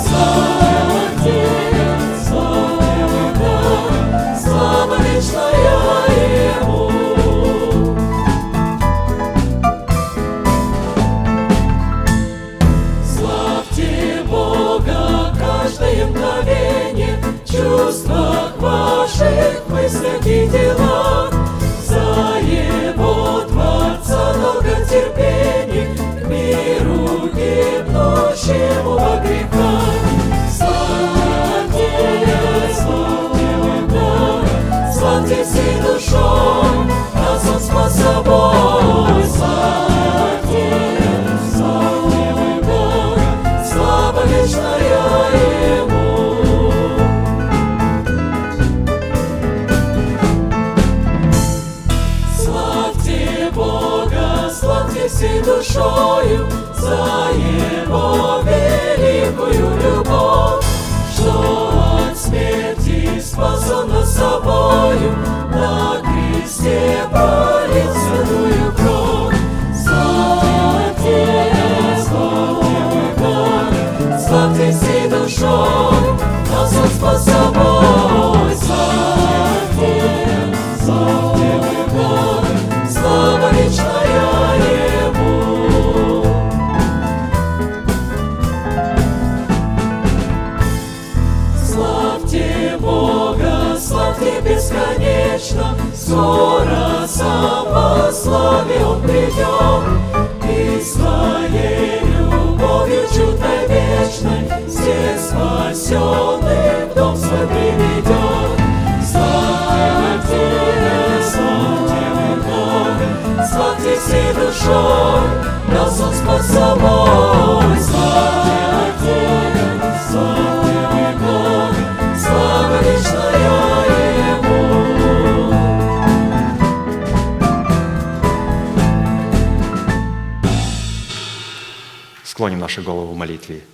soul. Его великую любовь, Что от смерти спас Он нас собою, На кресте. пролил спасенных дом свой приведет. Славьте, славьте Бога, славьте всей душой, Нас Он спас собой. Славьте, Бога, слава вечная Ему. Склоним наши головы в молитве.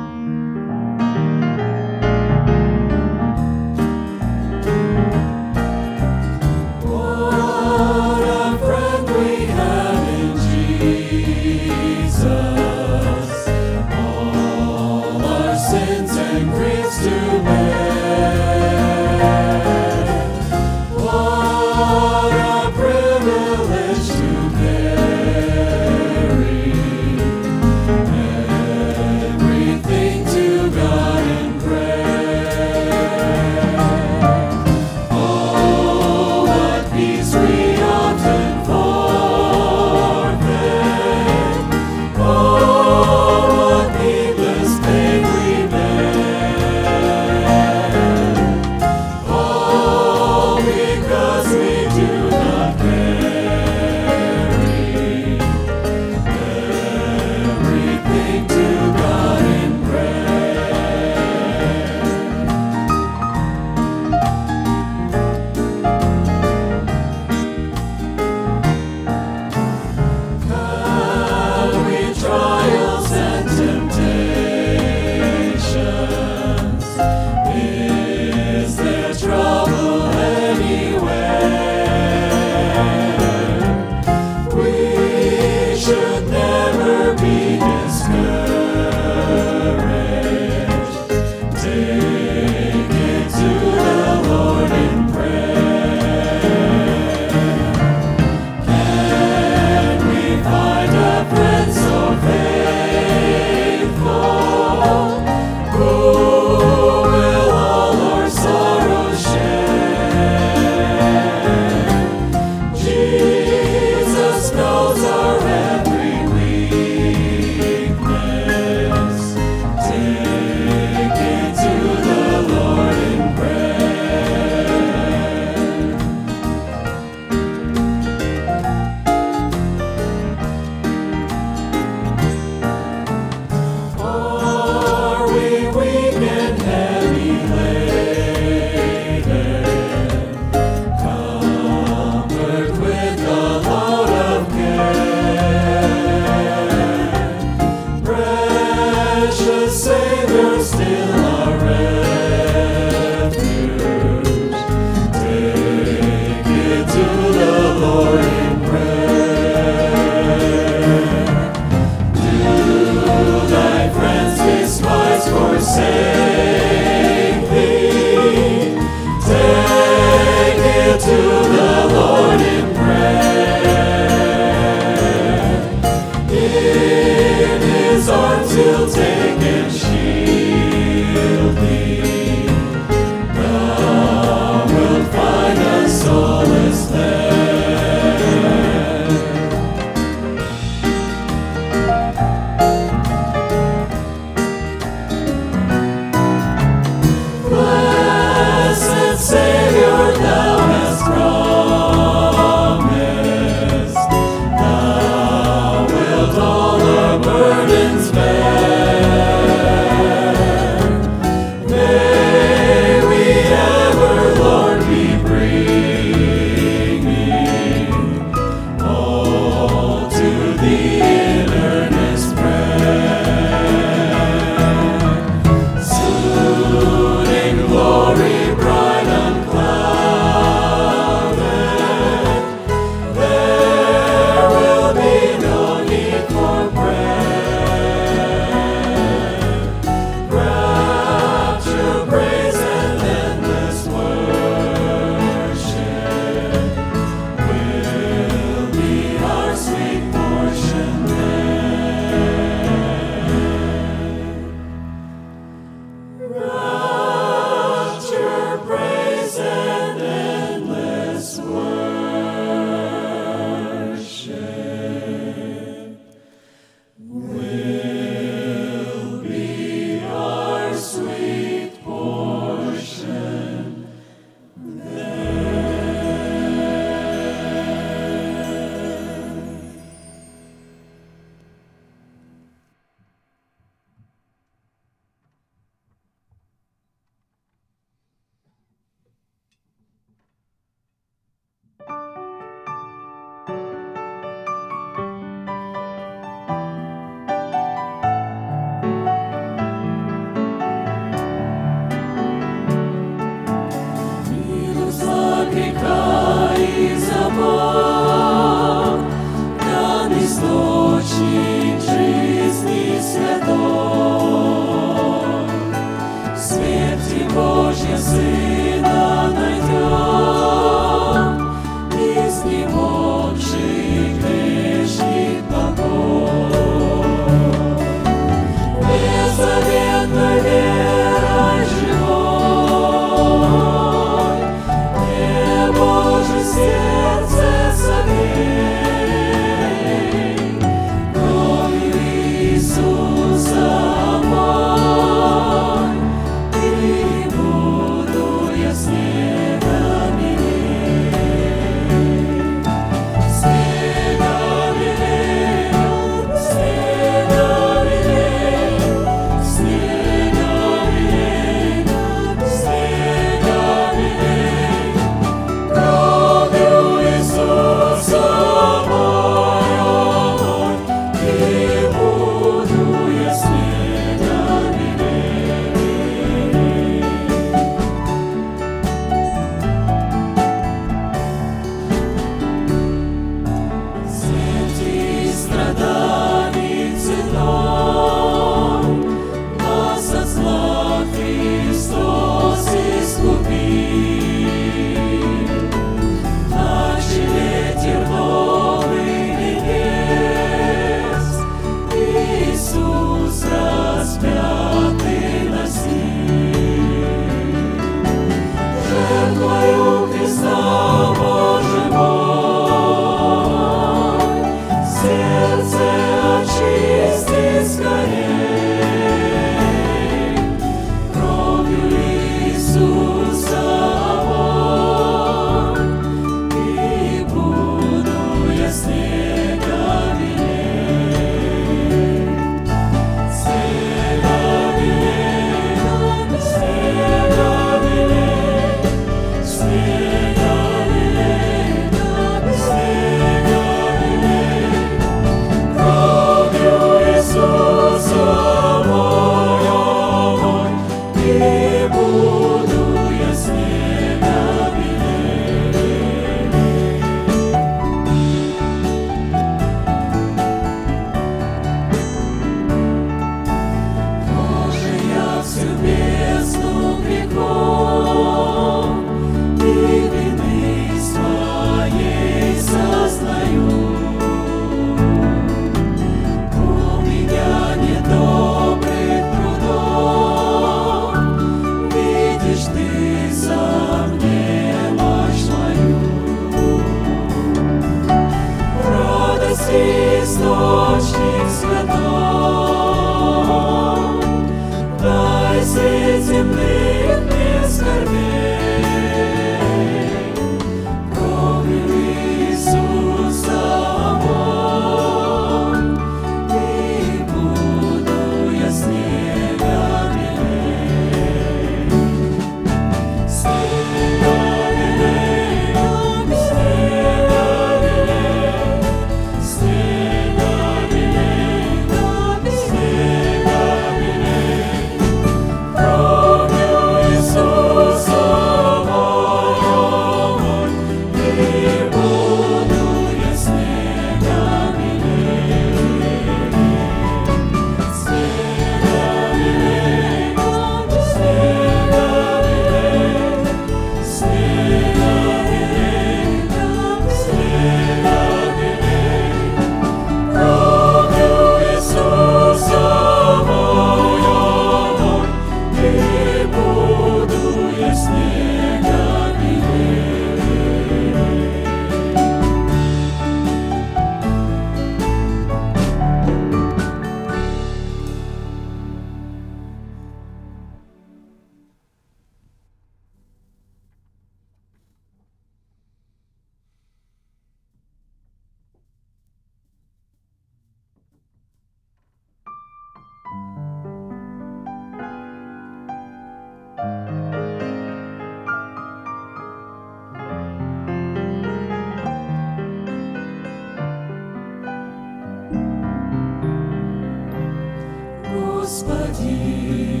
Господи,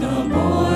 Тобой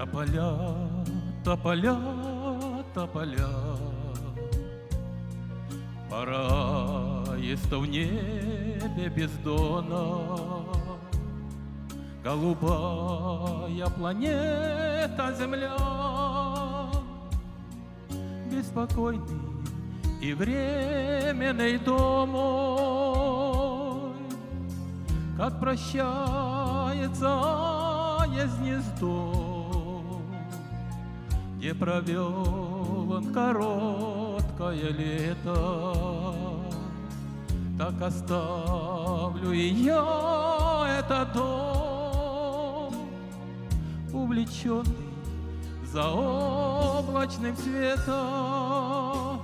Тополя, тополя, тополя, Пора есть в небе бездона, Голубая планета Земля, Беспокойный и временный домой, Как прощается с гнездом где провел он короткое лето. Так оставлю и я этот дом, увлеченный за облачным светом,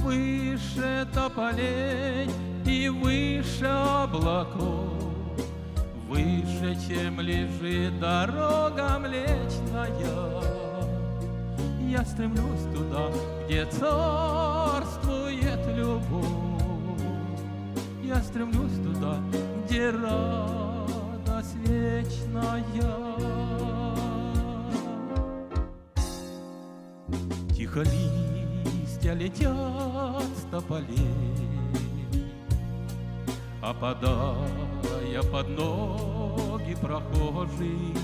выше тополей и выше облаков, выше, чем лежит дорога млечная я стремлюсь туда, где царствует любовь. Я стремлюсь туда, где радость вечная. Тихо листья летят с тополей, Опадая под ноги прохожих,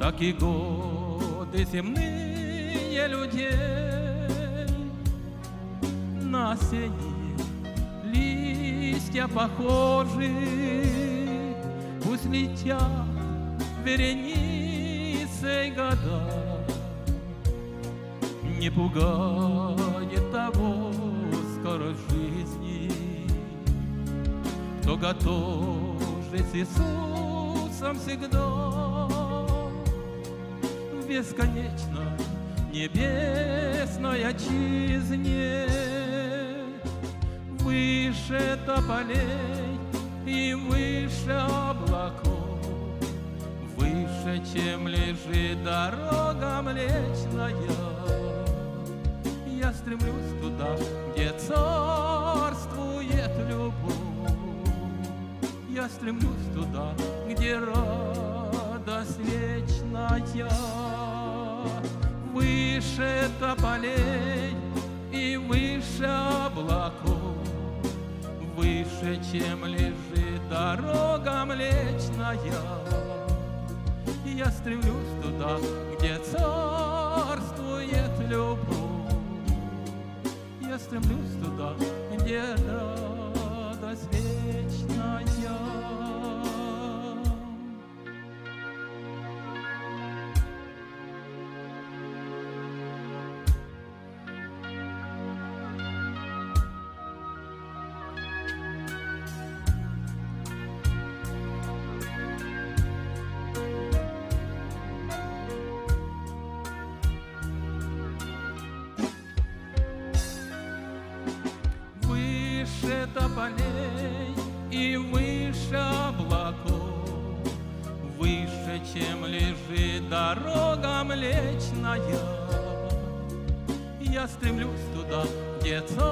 Так и год годы земные людей на осенние листья похожи, пусть летят вереницей года, не пугает того скорость жизни, кто готов жить с Иисусом всегда бесконечно небесной отчизне, выше тополей и выше облаков, выше, чем лежит дорога млечная. Я стремлюсь туда, где царствует любовь. Я стремлюсь туда, где радость вечная выше тополей и выше облаков, выше, чем лежит дорога млечная. Я стремлюсь туда, где царствует любовь. Я стремлюсь туда, где радость.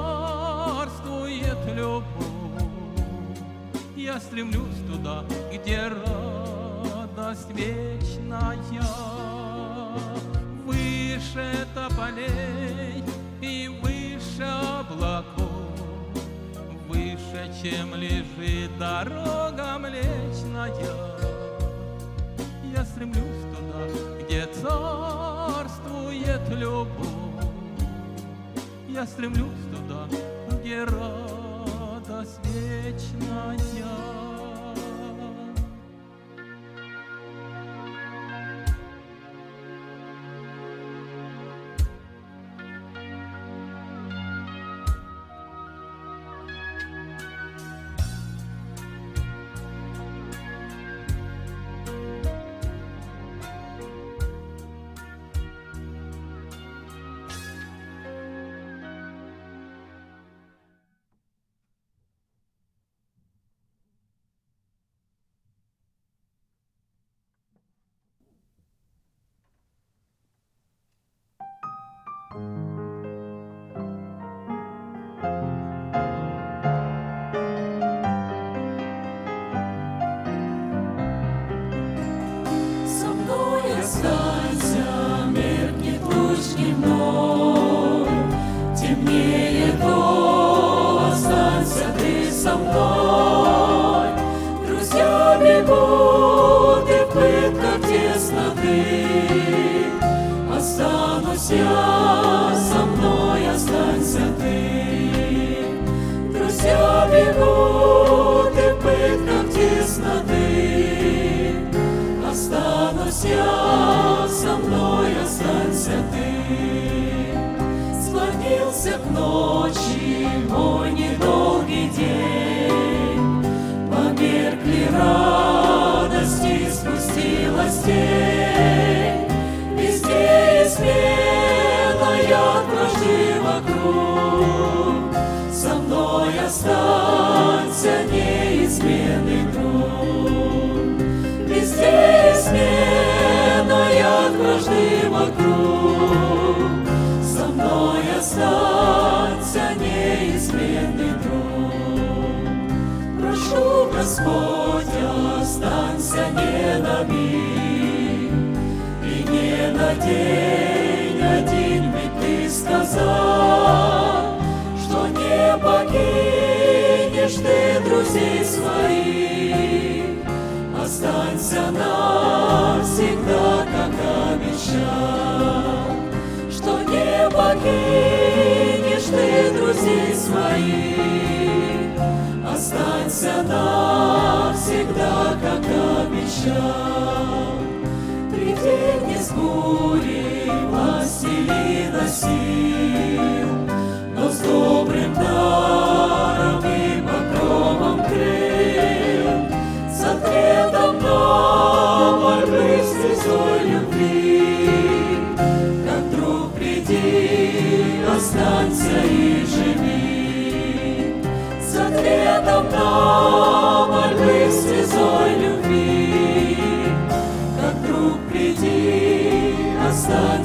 царствует любовь. Я стремлюсь туда, где радость вечная. Выше тополей и выше облаков, Выше, чем лежит дорога млечная. Я стремлюсь туда, где царствует любовь. Я стремлюсь Господи, радость вечная.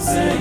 say.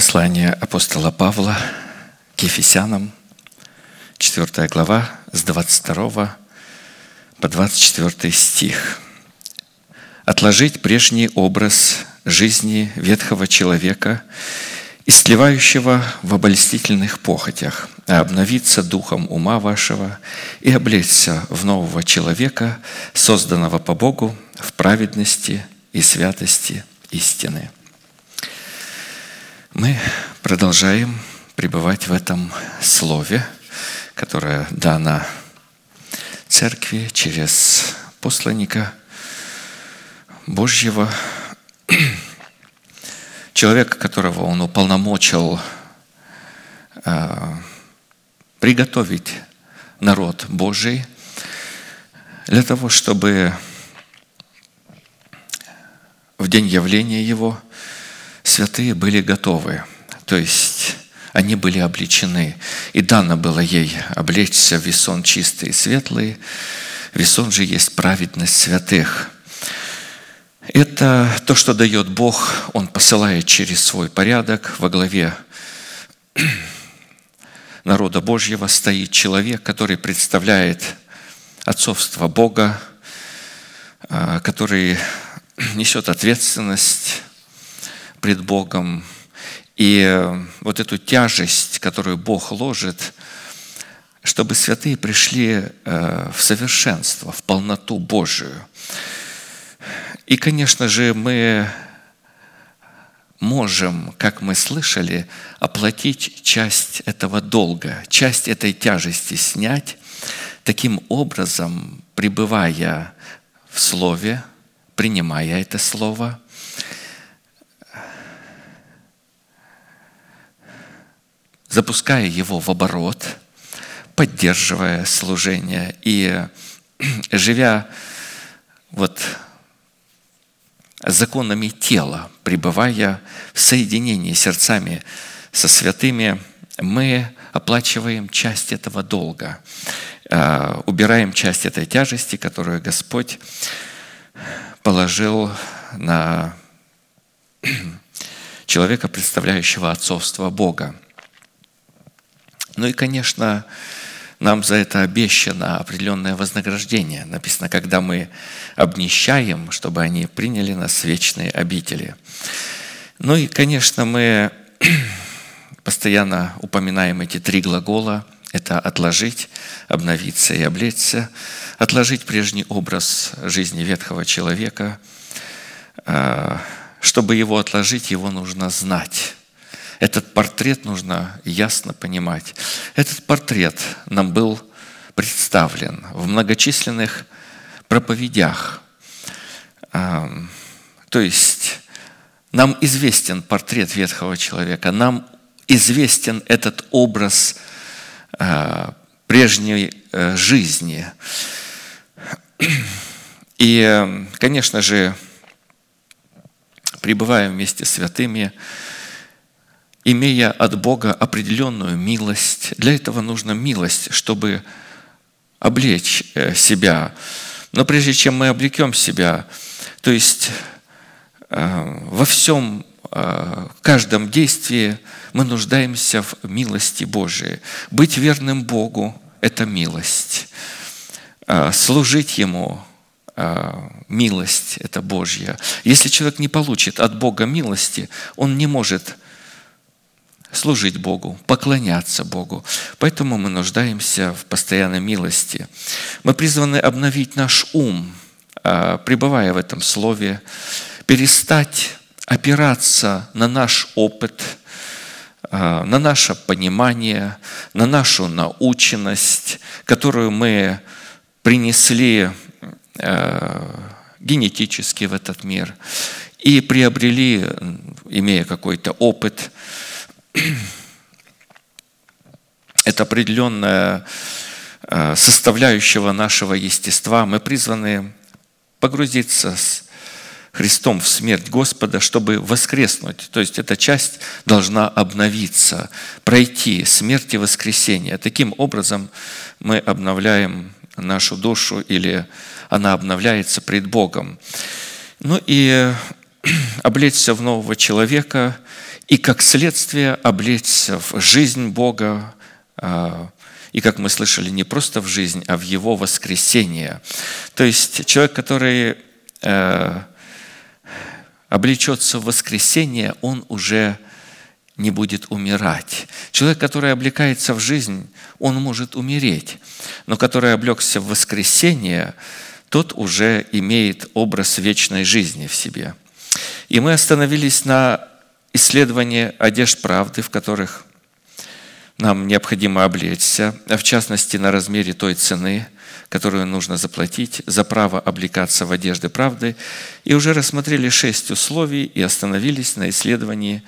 Послание апостола Павла к Ефесянам, 4 глава, с 22 по 24 стих. «Отложить прежний образ жизни ветхого человека, истлевающего в обольстительных похотях, а обновиться духом ума вашего и облечься в нового человека, созданного по Богу в праведности и святости истины». Мы продолжаем пребывать в этом слове, которое дано церкви через посланника Божьего, человека, которого он уполномочил э, приготовить народ Божий для того, чтобы в день явления Его святые были готовы, то есть они были обличены. И дано было ей облечься в весон чистый и светлый. Весон же есть праведность святых. Это то, что дает Бог, Он посылает через свой порядок. Во главе народа Божьего стоит человек, который представляет отцовство Бога, а, который несет ответственность пред Богом. И вот эту тяжесть, которую Бог ложит, чтобы святые пришли э, в совершенство, в полноту Божию. И, конечно же, мы можем, как мы слышали, оплатить часть этого долга, часть этой тяжести снять, таким образом, пребывая в Слове, принимая это Слово, запуская его в оборот, поддерживая служение и живя вот законами тела, пребывая в соединении сердцами со святыми, мы оплачиваем часть этого долга, а, убираем часть этой тяжести, которую Господь положил на человека, представляющего отцовство Бога. Ну и, конечно, нам за это обещано определенное вознаграждение. Написано, когда мы обнищаем, чтобы они приняли нас в вечные обители. Ну и, конечно, мы постоянно упоминаем эти три глагола. Это отложить, обновиться и облечься, отложить прежний образ жизни ветхого человека. А, чтобы его отложить, его нужно знать. Этот портрет нужно ясно понимать. Этот портрет нам был представлен в многочисленных проповедях. То есть нам известен портрет ветхого человека, нам известен этот образ а, прежней э, жизни. И, конечно же, пребывая вместе с святыми, имея от Бога определенную милость. Для этого нужна милость, чтобы облечь э, себя. Но прежде чем мы облекем себя, то есть э, во всем, э, каждом действии мы нуждаемся в милости Божией. Быть верным Богу – это милость. Служить Ему – милость – это Божья. Если человек не получит от Бога милости, он не может служить Богу, поклоняться Богу. Поэтому мы нуждаемся в постоянной милости. Мы призваны обновить наш ум, а, пребывая в этом слове, перестать опираться на наш опыт, а, на наше понимание, на нашу наученность, которую мы принесли а, генетически в этот мир и приобрели, имея какой-то опыт, это определенная э, составляющего нашего естества. Мы призваны погрузиться с Христом в смерть Господа, чтобы воскреснуть. То есть эта часть должна обновиться, пройти смерть и воскресение. Таким образом мы обновляем нашу душу или она обновляется пред Богом. Ну и облечься в нового человека – и как следствие облечься в жизнь Бога, а, и, как мы слышали, не просто в жизнь, а в Его воскресение. То есть человек, который э, облечется в воскресение, он уже не будет умирать. Человек, который облекается в жизнь, он может умереть. Но который облегся в воскресение, тот уже имеет образ вечной жизни в себе. И мы остановились на исследование одежд правды, в которых нам необходимо облечься, а в частности на размере той цены, которую нужно заплатить за право облекаться в одежды правды, и уже рассмотрели шесть условий и остановились на исследовании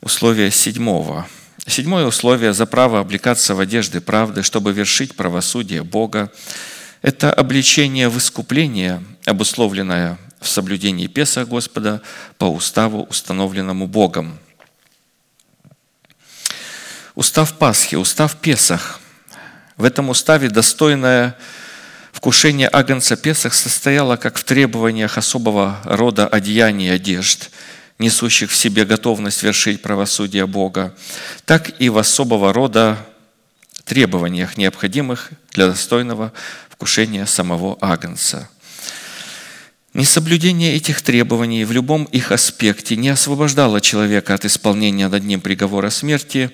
условия седьмого. Седьмое условие за право облекаться в одежды правды, чтобы вершить правосудие Бога, это обличение в искупление, обусловленное в соблюдении Песа Господа по уставу, установленному Богом. Устав Пасхи, устав Песах. В этом уставе достойное вкушение Агнца Песах состояло как в требованиях особого рода одеяний и одежд, несущих в себе готовность вершить правосудие Бога, так и в особого рода требованиях, необходимых для достойного вкушения самого Агнца – Несоблюдение этих требований в любом их аспекте не освобождало человека от исполнения над ним приговора смерти,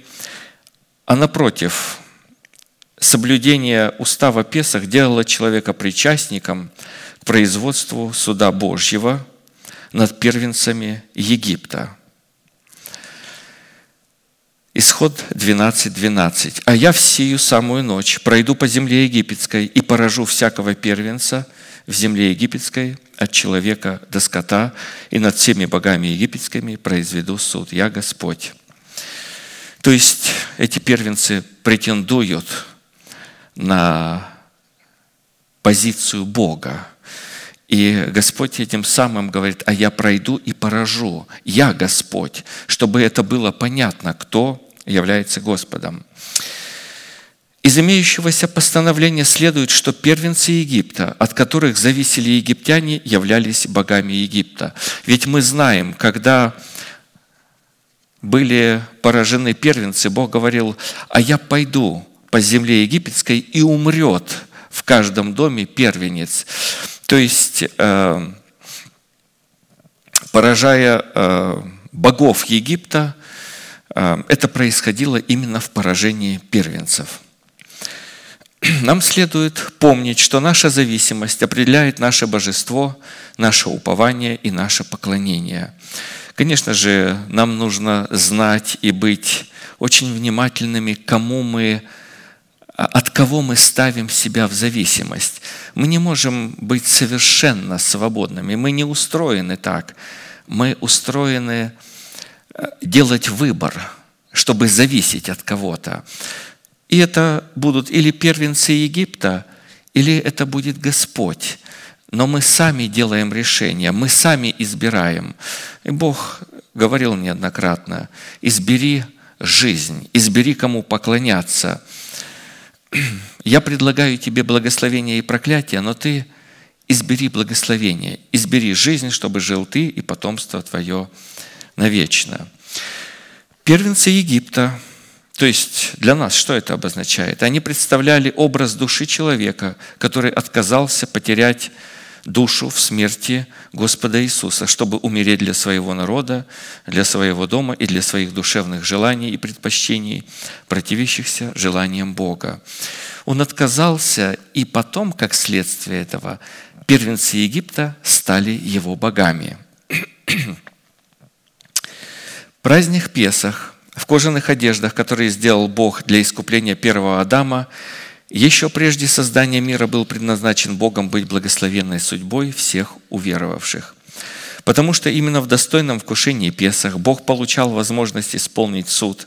а напротив, соблюдение устава Песах делало человека причастником к производству суда Божьего над первенцами Египта. Исход 12.12. 12. «А я в сию самую ночь пройду по земле египетской и поражу всякого первенца – в земле египетской от человека до скота, и над всеми богами египетскими произведу суд. Я Господь». То есть эти первенцы претендуют на позицию Бога. И Господь этим самым говорит, а я пройду и поражу. Я Господь, чтобы это было понятно, кто является Господом. Из имеющегося постановления следует, что первенцы Египта, от которых зависели египтяне, являлись богами Египта. Ведь мы знаем, когда были поражены первенцы, Бог говорил, а я пойду по земле египетской и умрет в каждом доме первенец. То есть, э, поражая э, богов Египта, э, это происходило именно в поражении первенцев. Нам следует помнить, что наша зависимость определяет наше божество, наше упование и наше поклонение. Конечно же, нам нужно знать и быть очень внимательными, кому мы, от кого мы ставим себя в зависимость. Мы не можем быть совершенно свободными, мы не устроены так. Мы устроены э, делать выбор, чтобы зависеть от кого-то. И это будут или первенцы Египта, или это будет Господь. Но мы сами делаем решения, мы сами избираем. И Бог говорил неоднократно, избери жизнь, избери, кому поклоняться. Я предлагаю тебе благословение и проклятие, но ты избери благословение, избери жизнь, чтобы жил ты и потомство твое навечно. Первенцы Египта, то есть для нас что это обозначает? Они представляли образ души человека, который отказался потерять душу в смерти Господа Иисуса, чтобы умереть для своего народа, для своего дома и для своих душевных желаний и предпочтений, противящихся желаниям Бога. Он отказался, и потом, как следствие этого, первенцы Египта стали его богами. Праздник Песах в кожаных одеждах, которые сделал Бог для искупления первого Адама, еще прежде создания мира был предназначен Богом быть благословенной судьбой всех уверовавших. Потому что именно в достойном вкушении Песах Бог получал возможность исполнить суд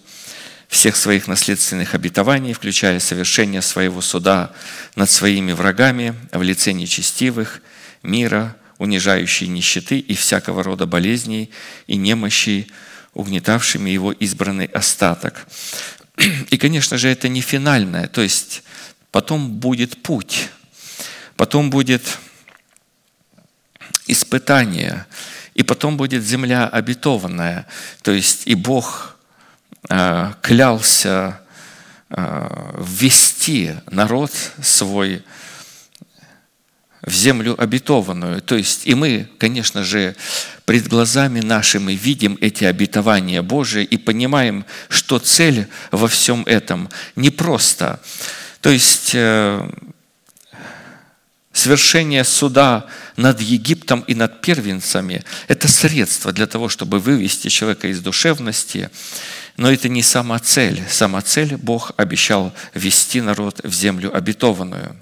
всех своих наследственных обетований, включая совершение своего суда над своими врагами в лице нечестивых, мира, унижающей нищеты и всякого рода болезней и немощей, угнетавшими его избранный остаток. И, конечно же, это не финальное, то есть потом будет путь, потом будет испытание, и потом будет земля обетованная. То есть и Бог э, клялся э, ввести народ свой в землю обетованную. То есть и мы, конечно же, пред глазами нашими видим эти обетования Божии и понимаем, что цель во всем этом не просто то есть э, свершение суда над Египтом и над первенцами – это средство для того, чтобы вывести человека из душевности, но это не сама цель. Сама цель – Бог обещал вести народ в землю обетованную.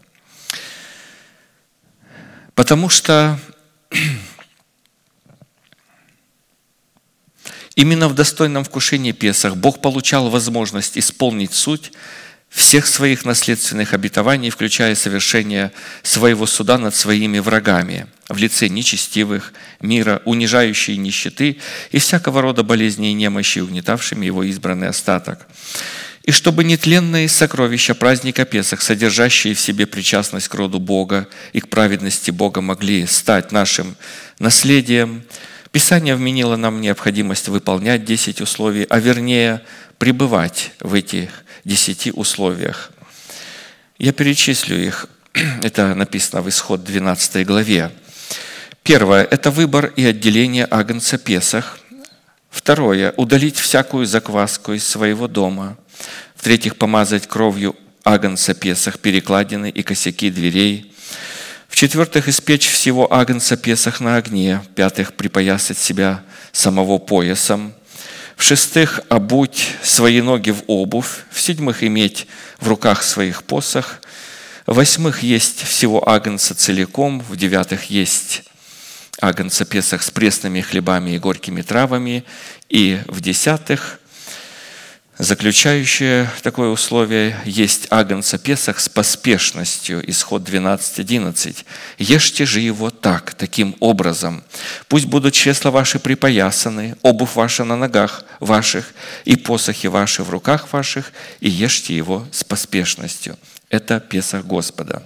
Потому что именно в достойном вкушении Песах Бог получал возможность исполнить суть всех своих наследственных обетований, включая совершение своего суда над своими врагами в лице нечестивых, мира, унижающей нищеты и всякого рода болезней и немощи, угнетавшими его избранный остаток. И чтобы нетленные сокровища праздника Песах, содержащие в себе причастность к роду Бога и к праведности Бога, могли стать нашим наследием, Писание вменило нам необходимость выполнять 10 условий, а вернее пребывать в этих десяти условиях. Я перечислю их. Это написано в Исход 12 главе. Первое – это выбор и отделение агнца Песах. Второе – удалить всякую закваску из своего дома. В-третьих, помазать кровью агнца Песах перекладины и косяки дверей. В-четвертых, испечь всего агнца Песах на огне. В-пятых, припоясать себя самого поясом. В-шестых, обуть свои ноги в обувь. В-седьмых, иметь в руках своих посох. В-восьмых, есть всего агнца целиком. В-девятых, есть агнца Песах с пресными хлебами и горькими травами. И в-десятых, Заключающее такое условие есть агнца Песах с поспешностью, исход 12.11. «Ешьте же его так, таким образом. Пусть будут чресла ваши припоясаны, обувь ваша на ногах ваших, и посохи ваши в руках ваших, и ешьте его с поспешностью». Это Песах Господа.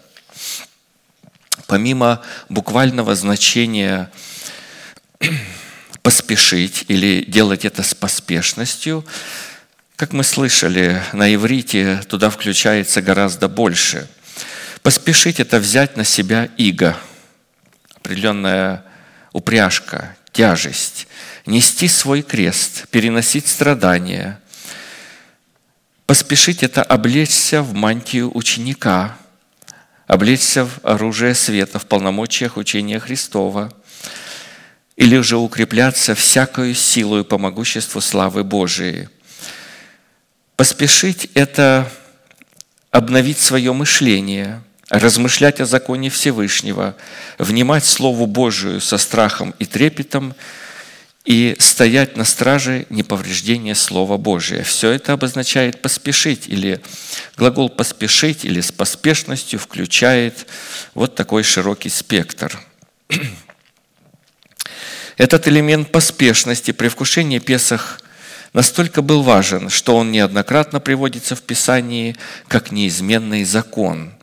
Помимо буквального значения поспешить или делать это с поспешностью – как мы слышали, на иврите туда включается гораздо больше. Поспешить – это взять на себя иго, определенная упряжка, тяжесть, нести свой крест, переносить страдания. Поспешить – это облечься в мантию ученика, облечься в оружие света, в полномочиях учения Христова, или же укрепляться всякою силою по могуществу славы Божией – Поспешить – это обновить свое мышление, размышлять о законе Всевышнего, внимать Слову Божию со страхом и трепетом и стоять на страже неповреждения Слова Божия. Все это обозначает поспешить, или глагол поспешить, или с поспешностью включает вот такой широкий спектр. Этот элемент поспешности при вкушении Песах настолько был важен, что он неоднократно приводится в Писании как неизменный закон.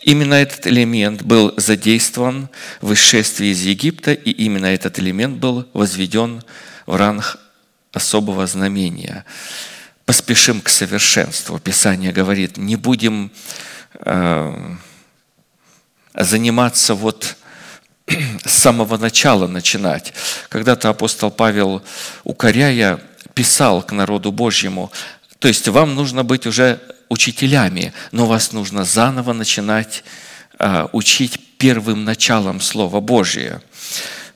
Именно этот элемент был задействован в исшествии из Египта, и именно этот элемент был возведен в ранг особого знамения. Поспешим к совершенству. Писание говорит, не будем э, заниматься вот с самого начала начинать. Когда-то апостол Павел, укоряя писал к народу Божьему. То есть вам нужно быть уже учителями, но вас нужно заново начинать а, учить первым началом Слова Божия.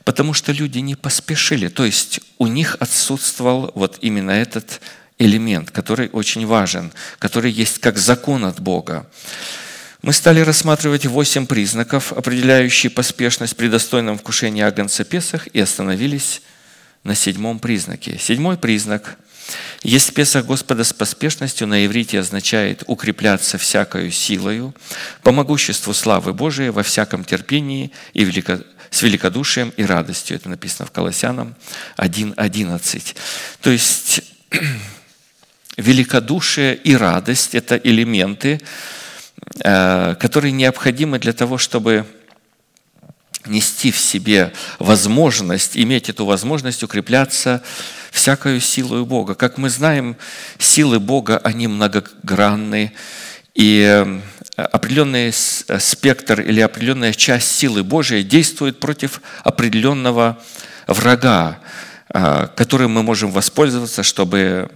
Потому что люди не поспешили, то есть у них отсутствовал вот именно этот элемент, который очень важен, который есть как закон от Бога. Мы стали рассматривать восемь признаков, определяющие поспешность при достойном вкушении Агнца Песах, и остановились на седьмом признаке. Седьмой признак есть Песах Господа с поспешностью на иврите означает укрепляться всякою силою, по могуществу славы Божией во всяком терпении и велико, с великодушием и радостью. Это написано в Колоссянам 1.11. То есть великодушие и радость – это элементы, э, которые необходимы для того, чтобы нести в себе возможность, иметь эту возможность укрепляться всякою силой Бога. Как мы знаем, силы Бога, они многогранны, и э, определенный э, спектр или определенная часть силы Божией действует против определенного врага, э, которым мы можем воспользоваться, чтобы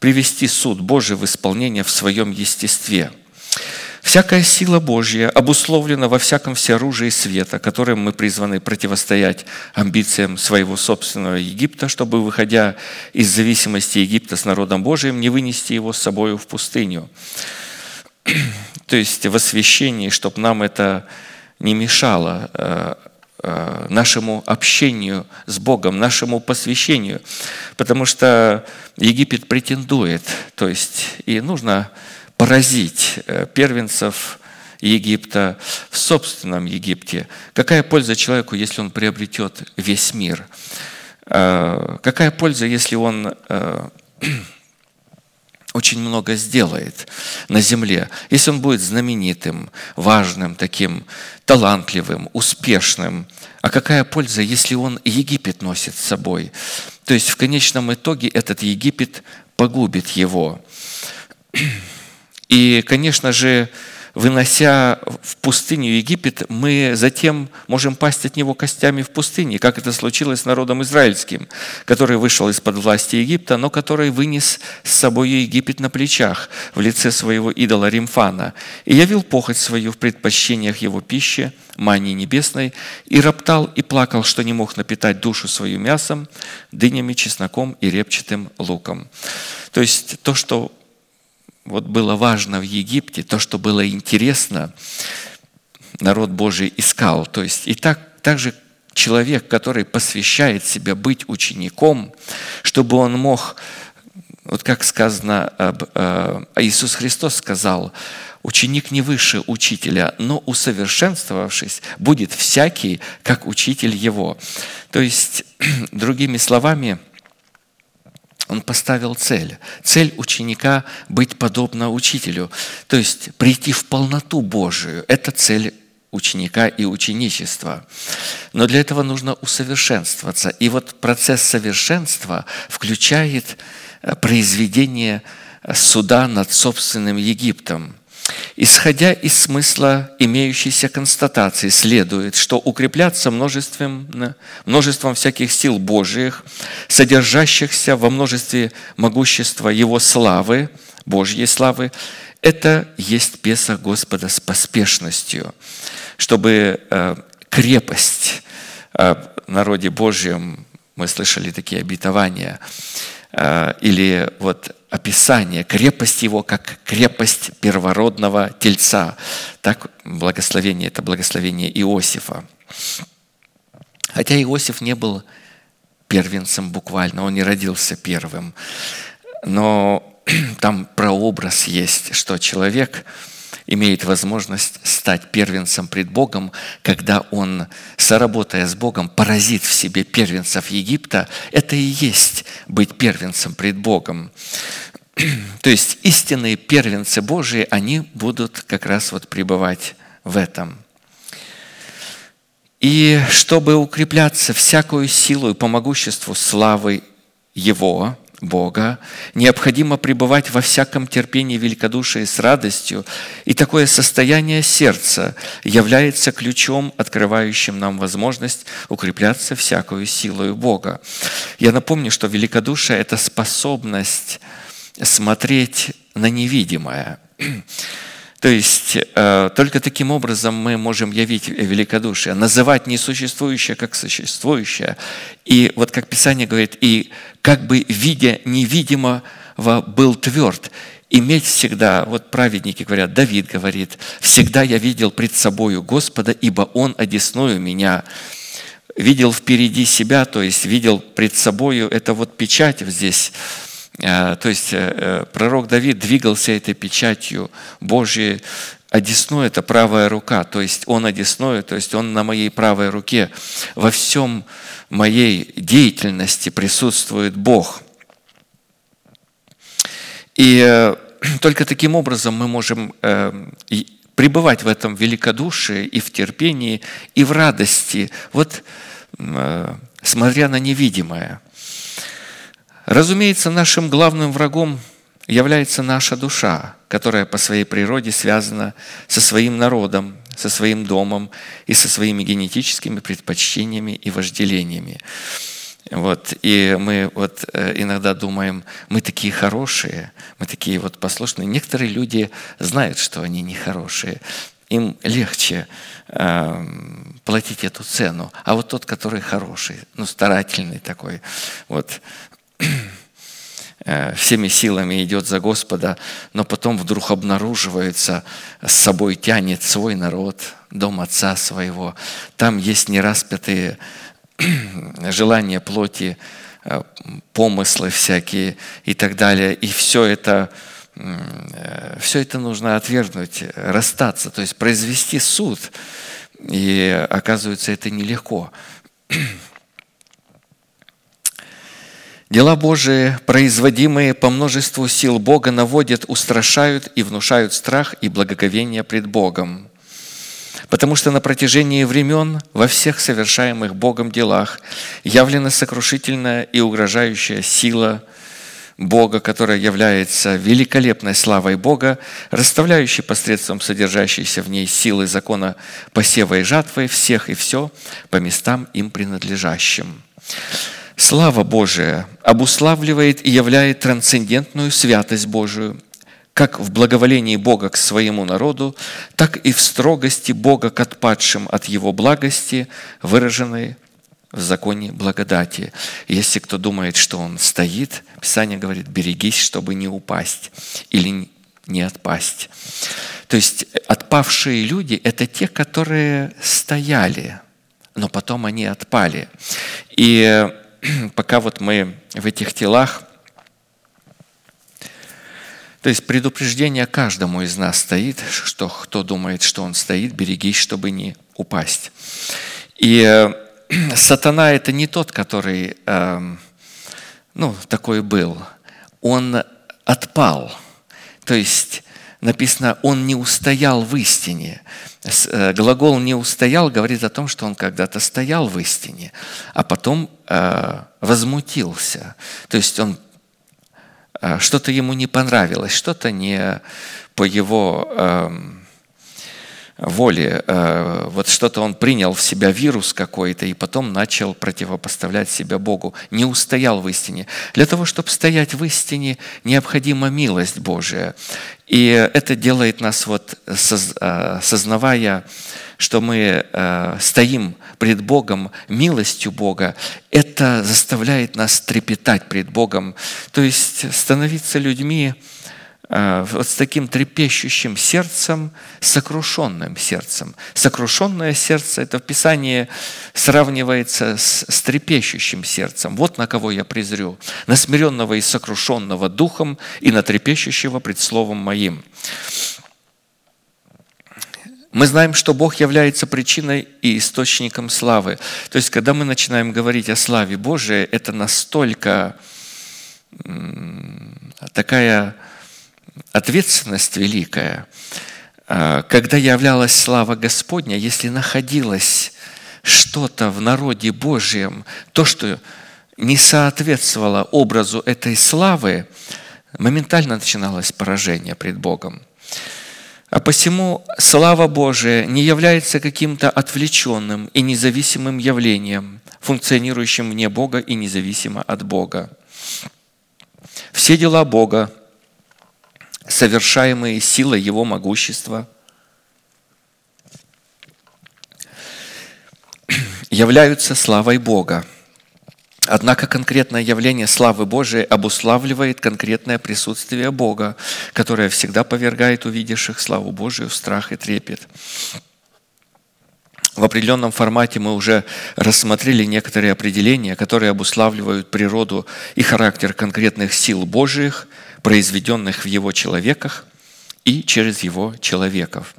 привести суд Божий в исполнение в своем естестве – Всякая сила Божья обусловлена во всяком всеоружии света, которым мы призваны противостоять амбициям своего собственного Египта, чтобы, выходя из зависимости Египта с народом Божиим, не вынести его с собой в пустыню. То есть в освящении, чтобы нам это не мешало э, э, нашему общению с Богом, нашему посвящению, потому что Египет претендует, то есть и нужно поразить э, первенцев Египта в собственном Египте. Какая польза человеку, если он приобретет весь мир? Э, какая польза, если он э, очень много сделает на земле, если он будет знаменитым, важным, таким талантливым, успешным. А какая польза, если он Египет носит с собой? То есть в конечном итоге этот Египет погубит его. И, конечно же, вынося в пустыню Египет, мы затем можем пасть от него костями в пустыне, как это случилось с народом израильским, который вышел из-под власти Египта, но который вынес с собой Египет на плечах в лице своего идола Римфана и явил похоть свою в предпочтениях его пищи, мании небесной, и роптал и плакал, что не мог напитать душу свою мясом, дынями, чесноком и репчатым луком. То есть то, что вот было важно в Египте, то, что было интересно, народ Божий искал. То есть и так, также человек, который посвящает себя быть учеником, чтобы он мог вот как сказано, э, Иисус Христос сказал, ученик не выше учителя, но усовершенствовавшись, будет всякий, как учитель его. То есть, другими словами, он поставил цель. Цель ученика – быть подобно учителю, то есть прийти в полноту Божию. Это цель ученика и ученичества. Но для этого нужно усовершенствоваться. И вот процесс совершенства включает э, произведение суда над собственным Египтом. Исходя из смысла имеющейся констатации, следует, что укрепляться множеством, множеством всяких сил Божиих, содержащихся во множестве могущества Его славы, Божьей славы, это есть Песах Господа с поспешностью, чтобы э, крепость э, в народе Божьем, мы слышали такие обетования, э, или вот описание, крепость его как крепость первородного тельца. Так благословение, это благословение Иосифа. Хотя Иосиф не был первенцем буквально, он не родился первым. Но там прообраз есть, что человек – имеет возможность стать первенцем пред Богом, когда он, соработая с Богом, поразит в себе первенцев Египта, это и есть быть первенцем пред Богом. То есть истинные первенцы Божии, они будут как раз вот пребывать в этом. И чтобы укрепляться всякую силу и по могуществу славы Его, Бога, необходимо пребывать во всяком терпении великодушия с радостью, и такое состояние сердца является ключом, открывающим нам возможность укрепляться всякую силою Бога. Я напомню, что великодушие – это способность смотреть на невидимое. То есть э, только таким образом мы можем явить великодушие, называть несуществующее как существующее. И вот как Писание говорит, и как бы видя невидимого был тверд, иметь всегда, вот праведники говорят, Давид говорит, всегда я видел пред собою Господа, ибо Он одесную меня видел впереди себя, то есть видел пред собою, это вот печать здесь то есть э, э, пророк Давид двигался этой печатью Божьей, одесной – это правая рука, то есть он одесной, то есть он на моей правой руке. Во всем моей деятельности присутствует Бог. И только таким образом мы можем пребывать в этом великодушии и в терпении, и в радости, вот смотря на невидимое – Разумеется, нашим главным врагом является наша душа, которая по своей природе связана со своим народом, со своим домом и со своими генетическими предпочтениями и вожделениями. Вот, и мы вот э, иногда думаем, мы такие хорошие, мы такие вот послушные. Некоторые люди знают, что они нехорошие. Им легче э, платить эту цену. А вот тот, который хороший, ну, старательный такой, вот, всеми силами идет за Господа, но потом вдруг обнаруживается, с собой тянет свой народ, дом отца своего. Там есть нераспятые желания плоти, э, помыслы всякие и так далее. И все это, э, все это нужно отвергнуть, расстаться, то есть произвести суд. И оказывается, это нелегко. Дела Божии, производимые по множеству сил Бога, наводят, устрашают и внушают страх и благоговение пред Богом. Потому что на протяжении времен во всех совершаемых Богом делах явлена сокрушительная и угрожающая сила Бога, которая является великолепной славой Бога, расставляющей посредством содержащейся в ней силы закона посева и жатвы всех и все по местам им принадлежащим. Слава Божия обуславливает и являет трансцендентную святость Божию, как в благоволении Бога к своему народу, так и в строгости Бога к отпадшим от Его благости, выраженной в законе благодати. Если кто думает, что он стоит, Писание говорит, берегись, чтобы не упасть или не отпасть. То есть отпавшие люди – это те, которые стояли, но потом они отпали. И пока вот мы в этих телах, То есть предупреждение каждому из нас стоит, что кто думает, что он стоит, берегись, чтобы не упасть. И э, сатана – это не тот, который, э, ну, такой был. Он отпал. То есть написано, он не устоял в истине. Э, глагол «не устоял» говорит о том, что он когда-то стоял в истине, а потом э, возмутился. То есть он э, что-то ему не понравилось, что-то не по его эм, воле, вот что-то он принял в себя вирус какой-то и потом начал противопоставлять себя Богу. Не устоял в истине. Для того, чтобы стоять в истине, необходима милость Божия. И это делает нас, вот, э, сознавая, что мы э, стоим пред Богом, милостью Бога, это заставляет нас трепетать пред Богом, то есть становиться людьми, Э, вот с таким трепещущим сердцем, сокрушенным сердцем. Сокрушенное сердце, это в Писании сравнивается с, с трепещущим сердцем. Вот на кого я презрю. На смиренного и сокрушенного духом и на трепещущего пред словом моим. Мы знаем, что Бог является причиной и источником славы. То есть, когда мы начинаем говорить о славе Божией, это настолько такая ответственность великая. А, когда являлась слава Господня, если находилось что-то в народе Божьем, то, что не соответствовало образу этой славы, моментально начиналось поражение пред Богом. А посему слава Божия не является каким-то отвлеченным и независимым явлением, функционирующим вне Бога и независимо от Бога. Все дела Бога совершаемые силой Его могущества, являются славой Бога. Однако конкретное явление славы Божией обуславливает конкретное присутствие Бога, которое всегда повергает увидевших славу Божию в страх и трепет. В определенном формате мы уже рассмотрели некоторые определения, которые обуславливают природу и характер конкретных сил Божиих – произведенных в его человеках и через его человеков.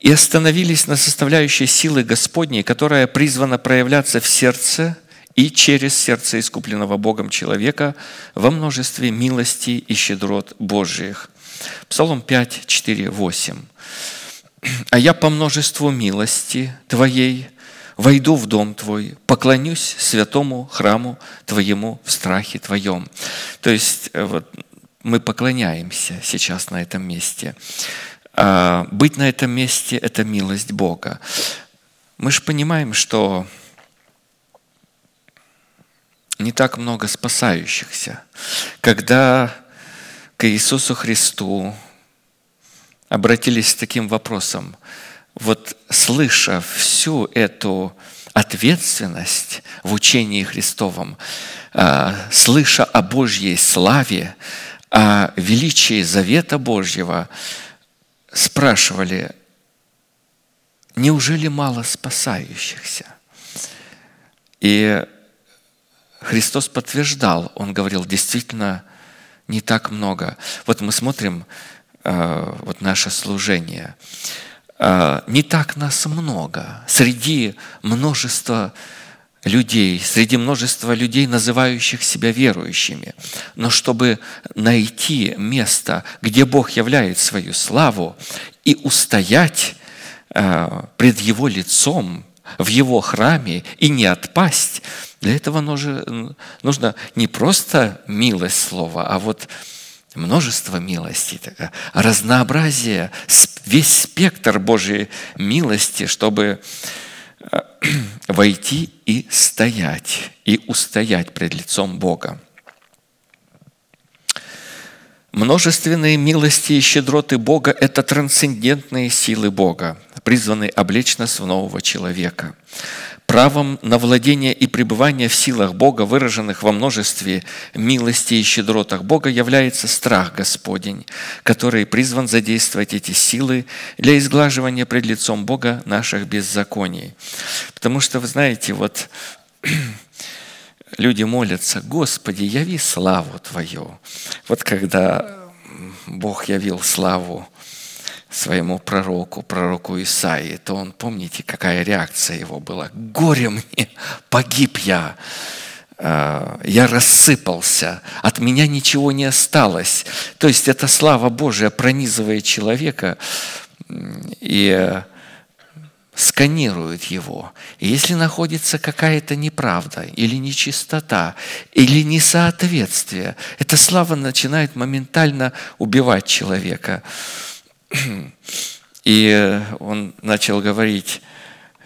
И остановились на составляющей силы Господней, которая призвана проявляться в сердце и через сердце искупленного Богом человека во множестве милости и щедрот Божьих. Псалом 5, 4, 8. «А я по множеству милости Твоей войду в дом Твой, поклонюсь святому храму Твоему в страхе Твоем». То есть э, вот, мы поклоняемся сейчас на этом месте. А, быть на этом месте – это милость Бога. Мы же понимаем, что не так много спасающихся. Когда к Иисусу Христу обратились с таким вопросом, вот слыша всю эту ответственность в учении Христовом, а, слыша о Божьей славе, о величии завета Божьего, спрашивали, неужели мало спасающихся? И Христос подтверждал, Он говорил, действительно, не так много. Вот мы смотрим э, вот наше служение. Э, не так нас много. Среди множества людей, среди множества людей, называющих себя верующими. Но чтобы найти место, где Бог являет свою славу, и устоять э, пред Его лицом, в Его храме, и не отпасть, для этого нужно не просто милость слова, а вот множество милостей, разнообразие, весь спектр Божьей милости, чтобы войти и стоять, и устоять пред лицом Бога. Множественные милости и щедроты Бога – это трансцендентные силы Бога, призванные облечь нас в нового человека. Правом на владение и пребывание в силах Бога, выраженных во множестве милости и щедротах Бога, является страх Господень, который призван задействовать эти силы для изглаживания пред лицом Бога наших беззаконий. Потому что, вы знаете, вот люди молятся, «Господи, яви славу Твою». Вот когда Бог явил славу своему пророку, пророку Исаии, то он, помните, какая реакция его была? «Горе мне, погиб я, э, я рассыпался, от меня ничего не осталось». То есть эта слава Божия пронизывает человека и сканирует его. И если находится какая-то неправда или нечистота, или несоответствие, эта слава начинает моментально убивать человека. И он начал говорить,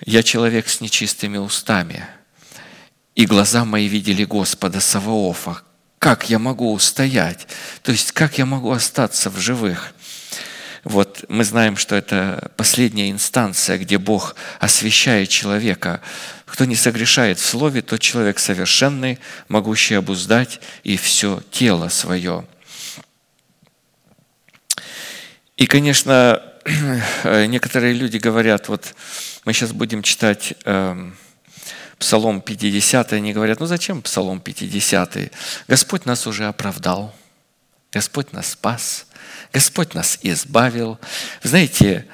я человек с нечистыми устами, и глаза мои видели Господа Саваофа. Как я могу устоять? То есть, как я могу остаться в живых? Вот мы знаем, что это последняя инстанция, где Бог освящает человека. Кто не согрешает в слове, тот человек совершенный, могущий обуздать и все тело свое. И, конечно, некоторые люди говорят, вот мы сейчас будем читать э, Псалом 50, они говорят, ну зачем Псалом 50? Господь нас уже оправдал, Господь нас спас – Господь нас избавил. Знаете,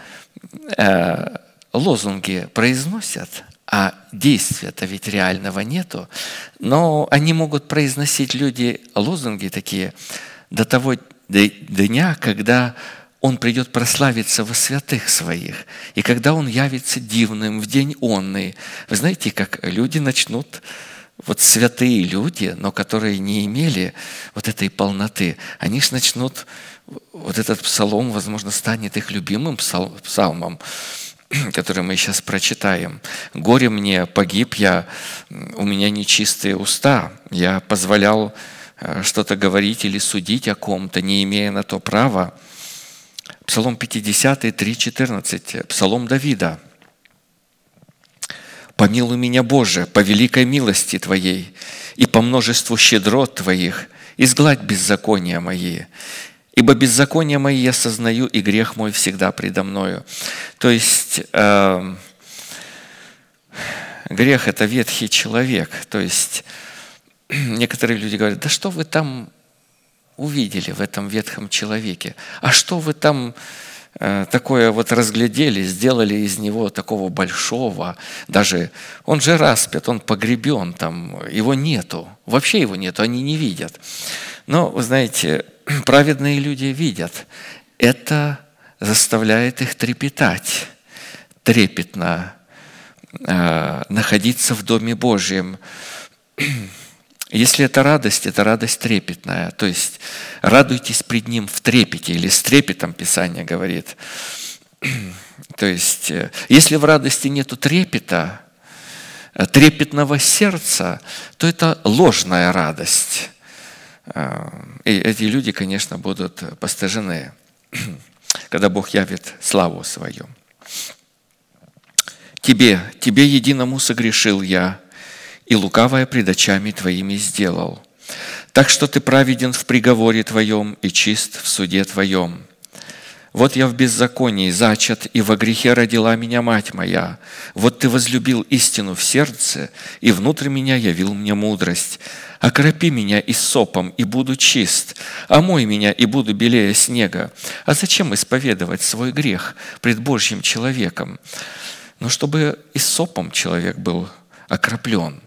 э, лозунги произносят, а действия-то ведь реального нету. Но они могут произносить люди лозунги такие до того дня, когда он придет прославиться во святых своих, и когда Он явится дивным в день онный. Вы знаете, как люди начнут, вот святые люди, но которые не имели вот этой полноты, они же начнут вот этот псалом, возможно, станет их любимым псалмом, который мы сейчас прочитаем. «Горе мне, погиб я, у меня нечистые уста, я позволял э, что-то говорить или судить о ком-то, не имея на то права». Псалом 50, 3.14, Псалом Давида. «Помилуй меня, Боже, по великой милости Твоей и по множеству щедрот Твоих, изгладь беззакония мои, Ибо беззаконие мои я сознаю, и грех мой всегда предо мною. То есть э, грех – это ветхий человек. То есть некоторые люди говорят, да что вы там увидели в этом ветхом человеке? А что вы там э, такое вот разглядели, сделали из него такого большого, даже он же распят, он погребен, там его нету, вообще его нету, они не видят. Но, вы знаете, праведные люди видят, это заставляет их трепетать, трепетно э, находиться в Доме Божьем. Если это радость, это радость трепетная. То есть радуйтесь пред Ним в трепете, или с трепетом Писание говорит. То есть, э, если в радости нету трепета, э, трепетного сердца, то это ложная радость. И эти люди, конечно, будут постажены, когда Бог явит славу свою. Тебе, тебе единому согрешил я, и лукавое пред очами твоими сделал. Так что ты праведен в приговоре твоем и чист в суде твоем. Вот я в беззаконии зачат, и во грехе родила меня мать моя. Вот ты возлюбил истину в сердце, и внутрь меня явил мне мудрость. Окропи меня и сопом, и буду чист. Омой меня, и буду белее снега. А зачем исповедовать свой грех пред Божьим человеком? Но чтобы и сопом человек был окроплен,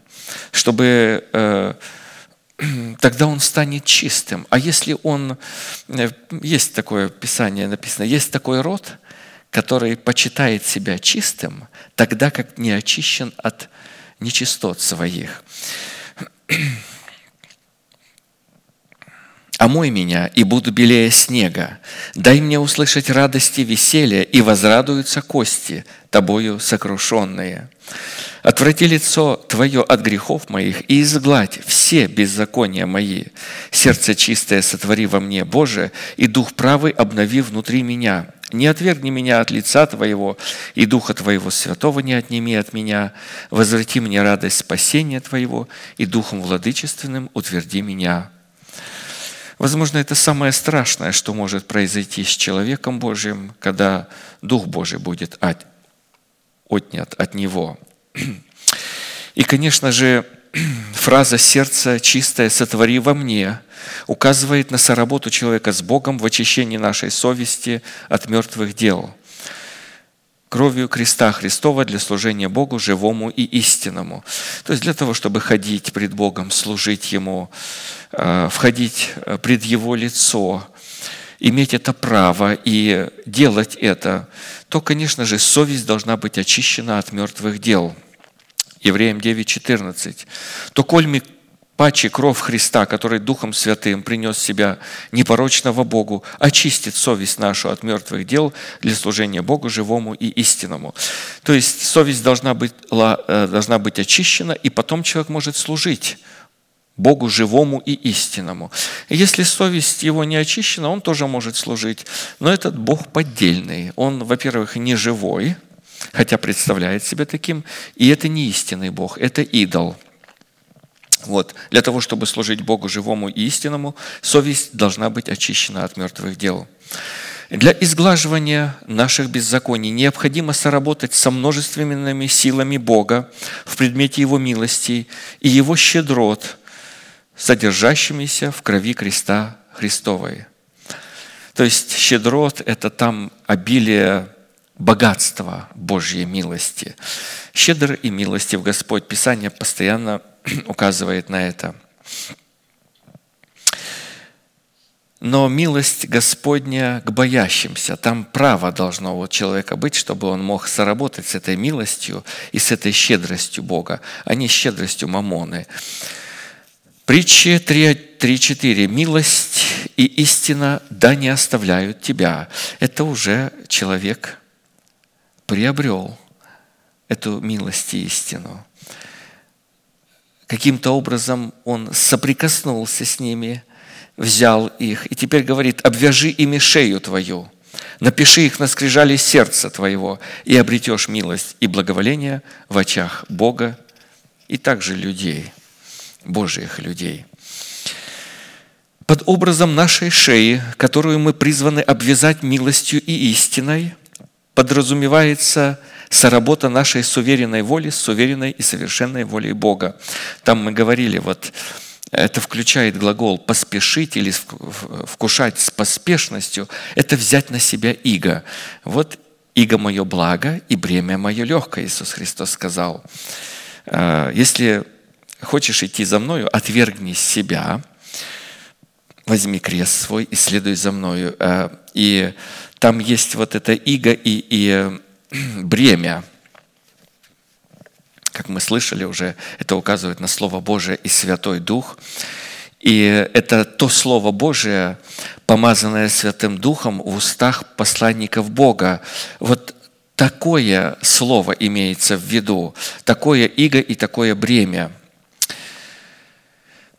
чтобы э, тогда он станет чистым. А если он, э, есть такое писание написано, есть такой род, который почитает себя чистым, тогда как не очищен от нечистот своих. «Омой меня, и буду белее снега. Дай мне услышать радости веселья, и возрадуются кости, тобою сокрушенные». Отврати лицо Твое от грехов моих и изгладь все беззакония мои. Сердце чистое сотвори во мне, Боже, и дух правый обнови внутри меня. Не отвергни меня от лица Твоего, и Духа Твоего Святого не отними от меня. Возврати мне радость спасения Твоего, и Духом Владычественным утверди меня. Возможно, это самое страшное, что может произойти с человеком Божьим, когда Дух Божий будет отнят от него – и, конечно же, фраза «сердце чистое сотвори во мне» указывает на соработу человека с Богом в очищении нашей совести от мертвых дел – кровью креста Христова для служения Богу живому и истинному. То есть для того, чтобы ходить пред Богом, служить Ему, э, входить э, пред Его лицо, иметь это право и делать это, то, конечно же, совесть должна быть очищена от мертвых дел. Евреям 9:14. «То коль паче кровь Христа, который Духом Святым принес себя непорочного Богу, очистит совесть нашу от мертвых дел для служения Богу живому и истинному. То есть совесть должна быть, э, должна быть очищена, и потом человек может служить Богу живому и истинному. если совесть его не очищена, он тоже может служить. Но этот Бог поддельный. Он, во-первых, не живой, хотя представляет себя таким, и это не истинный Бог, это идол – вот. Для того, чтобы служить Богу живому и истинному, совесть должна быть очищена от мертвых дел. Для изглаживания наших беззаконий необходимо соработать со множественными силами Бога в предмете Его милости и Его щедрот, содержащимися в крови креста Христовой. То есть щедрот – это там обилие богатства Божьей милости. Щедр и милостив Господь. Писание постоянно указывает на это. Но милость Господня к боящимся, там право должно у человека быть, чтобы он мог соработать с этой милостью и с этой щедростью Бога, а не щедростью Мамоны. Притчи 3.4. «Милость и истина да не оставляют тебя». Это уже человек приобрел эту милость и истину каким-то образом он соприкоснулся с ними, взял их и теперь говорит, обвяжи ими шею твою, напиши их на скрижали сердца твоего, и обретешь милость и благоволение в очах Бога и также людей, Божьих людей. Под образом нашей шеи, которую мы призваны обвязать милостью и истиной, подразумевается – соработа нашей суверенной воли с уверенной и совершенной волей Бога. Там мы говорили, вот это включает глагол «поспешить» или «вкушать с поспешностью». Это взять на себя иго. Вот иго мое благо и бремя мое легкое, Иисус Христос сказал. «Э, если хочешь идти за мною, отвергни себя, возьми крест свой и следуй за мною. Э, и там есть вот это иго и, и бремя. Как мы слышали уже, это указывает на Слово Божие и Святой Дух. И это то Слово Божие, помазанное Святым Духом в устах посланников Бога. Вот такое слово имеется в виду, такое иго и такое бремя.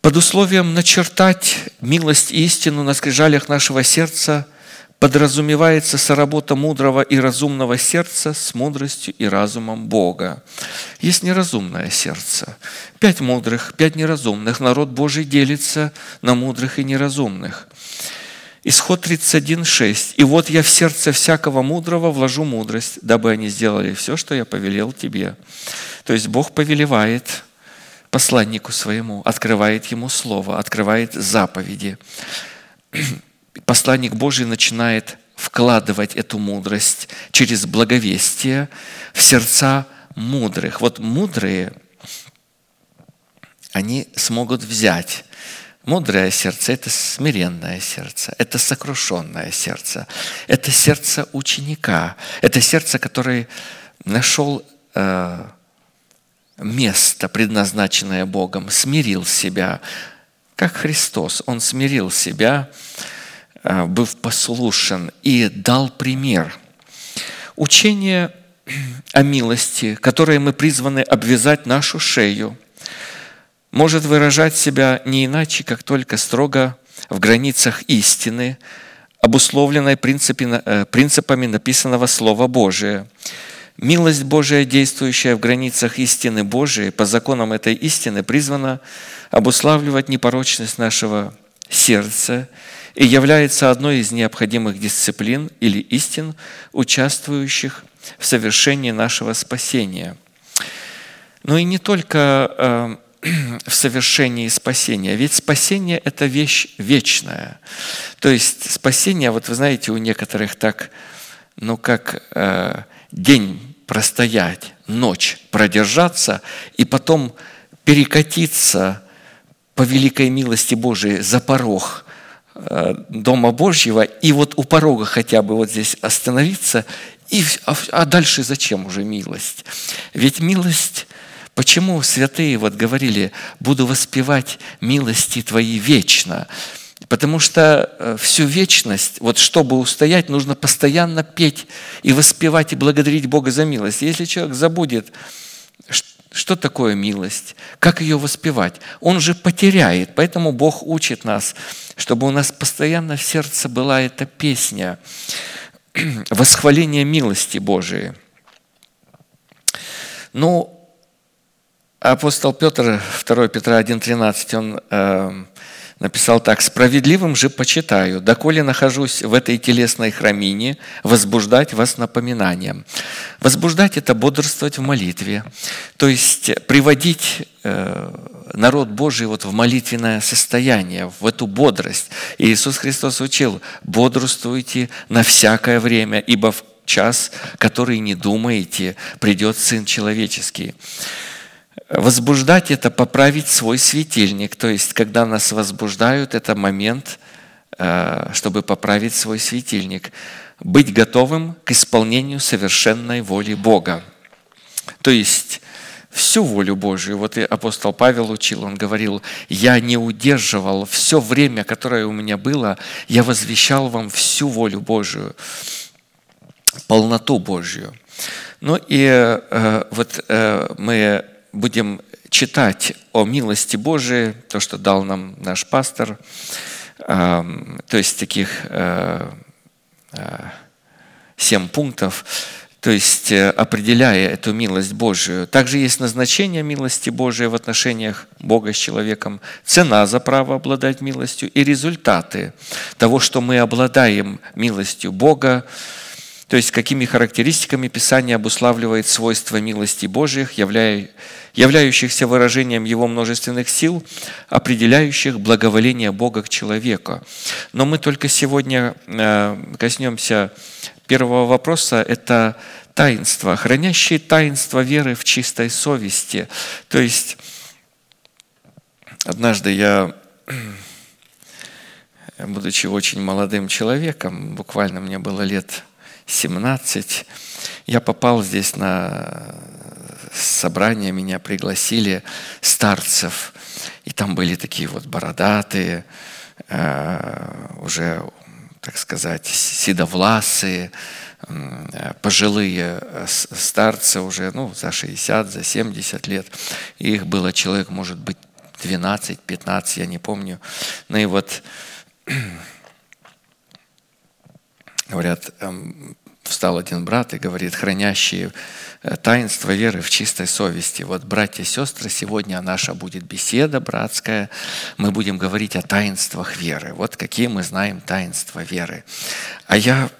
Под условием начертать милость и истину на скрижалях нашего сердца – подразумевается соработа мудрого и разумного сердца с мудростью и разумом Бога. Есть неразумное сердце. Пять мудрых, пять неразумных. Народ Божий делится на мудрых и неразумных. Исход 31.6. «И вот я в сердце всякого мудрого вложу мудрость, дабы они сделали все, что я повелел тебе». То есть Бог повелевает посланнику своему, открывает ему слово, открывает заповеди посланник Божий начинает вкладывать эту мудрость через благовестие в сердца мудрых. Вот мудрые, они смогут взять Мудрое сердце – это смиренное сердце, это сокрушенное сердце, это сердце ученика, это сердце, который нашел э, место, предназначенное Богом, смирил себя, как Христос. Он смирил себя, Э, быв послушен и дал пример. Учение о милости, которое мы призваны обвязать нашу шею, может выражать себя не иначе, как только строго в границах истины, обусловленной э, принципами написанного Слова Божия. Милость Божия, действующая в границах истины Божией, по законам этой истины, призвана обуславливать непорочность нашего сердца и является одной из необходимых дисциплин или истин, участвующих в совершении нашего спасения. Но и не только э, в совершении спасения. Ведь спасение – это вещь вечная. То есть спасение, вот вы знаете, у некоторых так, ну как э, день простоять, ночь продержаться и потом перекатиться по великой милости Божией за порог Дома Божьего, и вот у порога хотя бы вот здесь остановиться, и, а, а дальше зачем уже милость? Ведь милость Почему святые вот говорили, буду воспевать милости Твои вечно? Потому что э, всю вечность, вот чтобы устоять, нужно постоянно петь и воспевать и благодарить Бога за милость. Если человек забудет, что такое милость, как ее воспевать, он же потеряет. Поэтому Бог учит нас, чтобы у нас постоянно в сердце была эта песня восхваления милости Божией. Ну, Апостол Петр, 2 Петра 1,13, он э, написал так, «Справедливым же почитаю, доколе нахожусь в этой телесной храмине, возбуждать вас напоминанием». Возбуждать – это бодрствовать в молитве, то есть приводить э, народ Божий вот в молитвенное состояние, в эту бодрость. И Иисус Христос учил, бодрствуйте на всякое время, ибо в час, который не думаете, придет Сын Человеческий. Возбуждать – это поправить свой светильник. То есть, когда нас возбуждают, это момент, э, чтобы поправить свой светильник. Быть готовым к исполнению совершенной воли Бога. То есть, всю волю Божию. Вот и апостол Павел учил, он говорил, я не удерживал все время, которое у меня было, я возвещал вам всю волю Божию, полноту Божью. Ну и э, вот э, мы будем читать о милости Божией, то, что дал нам наш пастор, то есть таких э, э, семь пунктов, то есть э, определяя эту милость Божию. Также есть назначение милости Божией в отношениях Бога с человеком, цена за право обладать милостью и результаты того, что мы обладаем милостью Бога, то есть какими характеристиками Писание обуславливает свойства милости Божьих, являющихся выражением его множественных сил, определяющих благоволение Бога к человеку. Но мы только сегодня э, коснемся первого вопроса – это таинство, хранящие таинство веры в чистой совести. То есть однажды я, будучи очень молодым человеком, буквально мне было лет 17, я попал здесь на собрание, меня пригласили старцев, и там были такие вот бородатые, э, уже, так сказать, седовласые, пожилые старцы уже, ну, за 60, за 70 лет. Их было человек, может быть, 12-15, я не помню. Ну и вот говорят, эм, встал один брат и говорит, хранящие э, таинство веры в чистой совести. Вот, братья и сестры, сегодня наша будет беседа братская. Мы будем говорить о таинствах веры. Вот какие мы знаем таинства веры. А я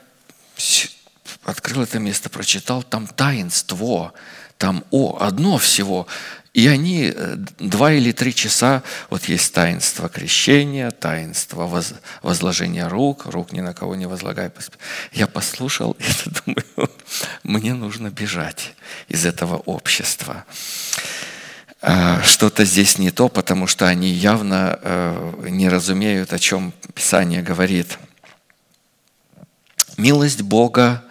открыл это место, прочитал, там таинство, там о, одно всего. И они э, два или три часа, вот есть таинство крещения, таинство воз, возложения рук, рук ни на кого не возлагай. Я послушал это, думаю, мне нужно бежать из этого общества. А, что-то здесь не то, потому что они явно э, не разумеют, о чем Писание говорит. Милость Бога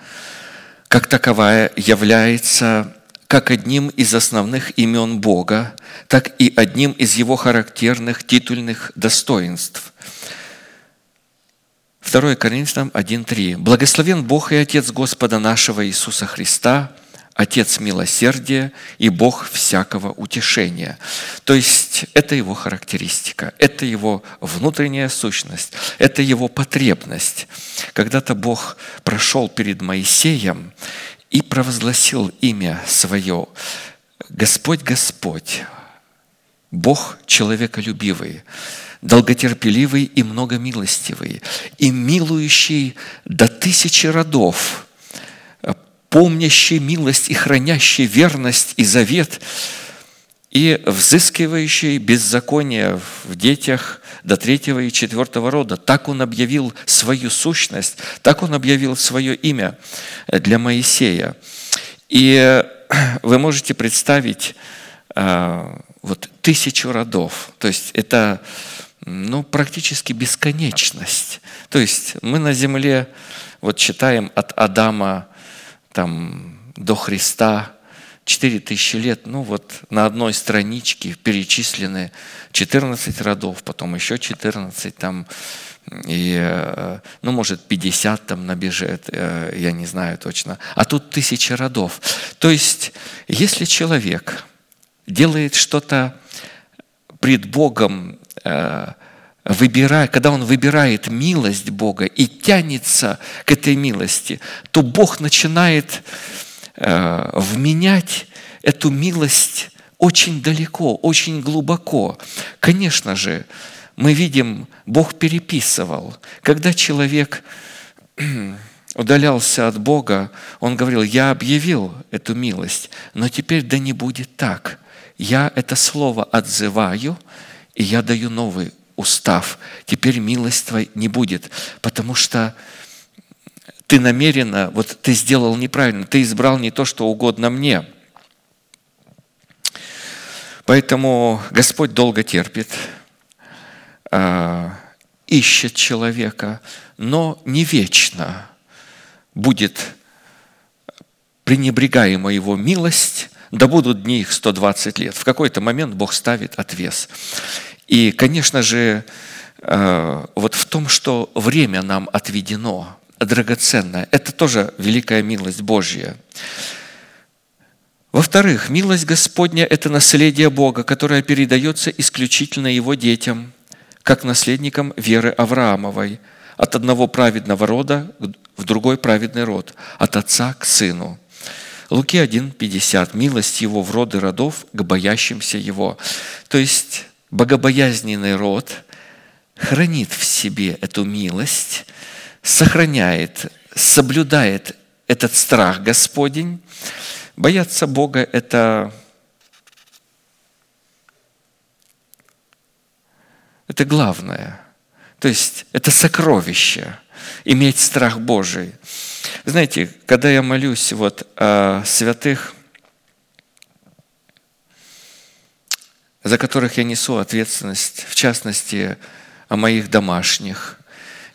как таковая является как одним из основных имен Бога, так и одним из его характерных титульных достоинств. 2 Коринфянам 1.3. «Благословен Бог и Отец Господа нашего Иисуса Христа, Отец милосердия и Бог всякого утешения». То есть это его характеристика, это его внутренняя сущность, это его потребность. Когда-то Бог прошел перед Моисеем и провозгласил имя свое. Господь, Господь, Бог человеколюбивый, долготерпеливый и многомилостивый, и милующий до тысячи родов, помнящий милость и хранящий верность и завет, и взыскивающий беззаконие в детях до третьего и четвертого рода. Так он объявил свою сущность, так он объявил свое имя для Моисея. И вы можете представить а, вот тысячу родов. То есть это ну, практически бесконечность. То есть мы на земле вот читаем от Адама там, до Христа 4000 лет, ну вот на одной страничке перечислены 14 родов, потом еще 14 там, и, э, ну, может, 50 там набежит, э, я не знаю точно. А тут тысячи родов. То есть, если человек делает что-то пред Богом, э, выбирая, когда он выбирает милость Бога и тянется к этой милости, то Бог начинает вменять эту милость очень далеко, очень глубоко. Конечно же, мы видим, Бог переписывал. Когда человек удалялся от Бога, он говорил, я объявил эту милость, но теперь да не будет так. Я это слово отзываю, и я даю новый устав. Теперь милость твоя не будет, потому что ты намеренно, вот ты сделал неправильно, ты избрал не то, что угодно мне. Поэтому Господь долго терпит, а, ищет человека, но не вечно будет пренебрегаема его милость, да будут дни их 120 лет. В какой-то момент Бог ставит отвес. И, конечно же, а, вот в том, что время нам отведено – драгоценное. Это тоже великая милость Божья. Во-вторых, милость Господня – это наследие Бога, которое передается исключительно Его детям, как наследникам веры Авраамовой, от одного праведного рода в другой праведный род, от отца к сыну. Луки 1,50. Милость Его в роды родов к боящимся Его. То есть богобоязненный род хранит в себе эту милость – сохраняет, соблюдает этот страх Господень. Бояться Бога – это, это главное. То есть это сокровище, иметь страх Божий. Знаете, когда я молюсь вот о святых, за которых я несу ответственность, в частности, о моих домашних,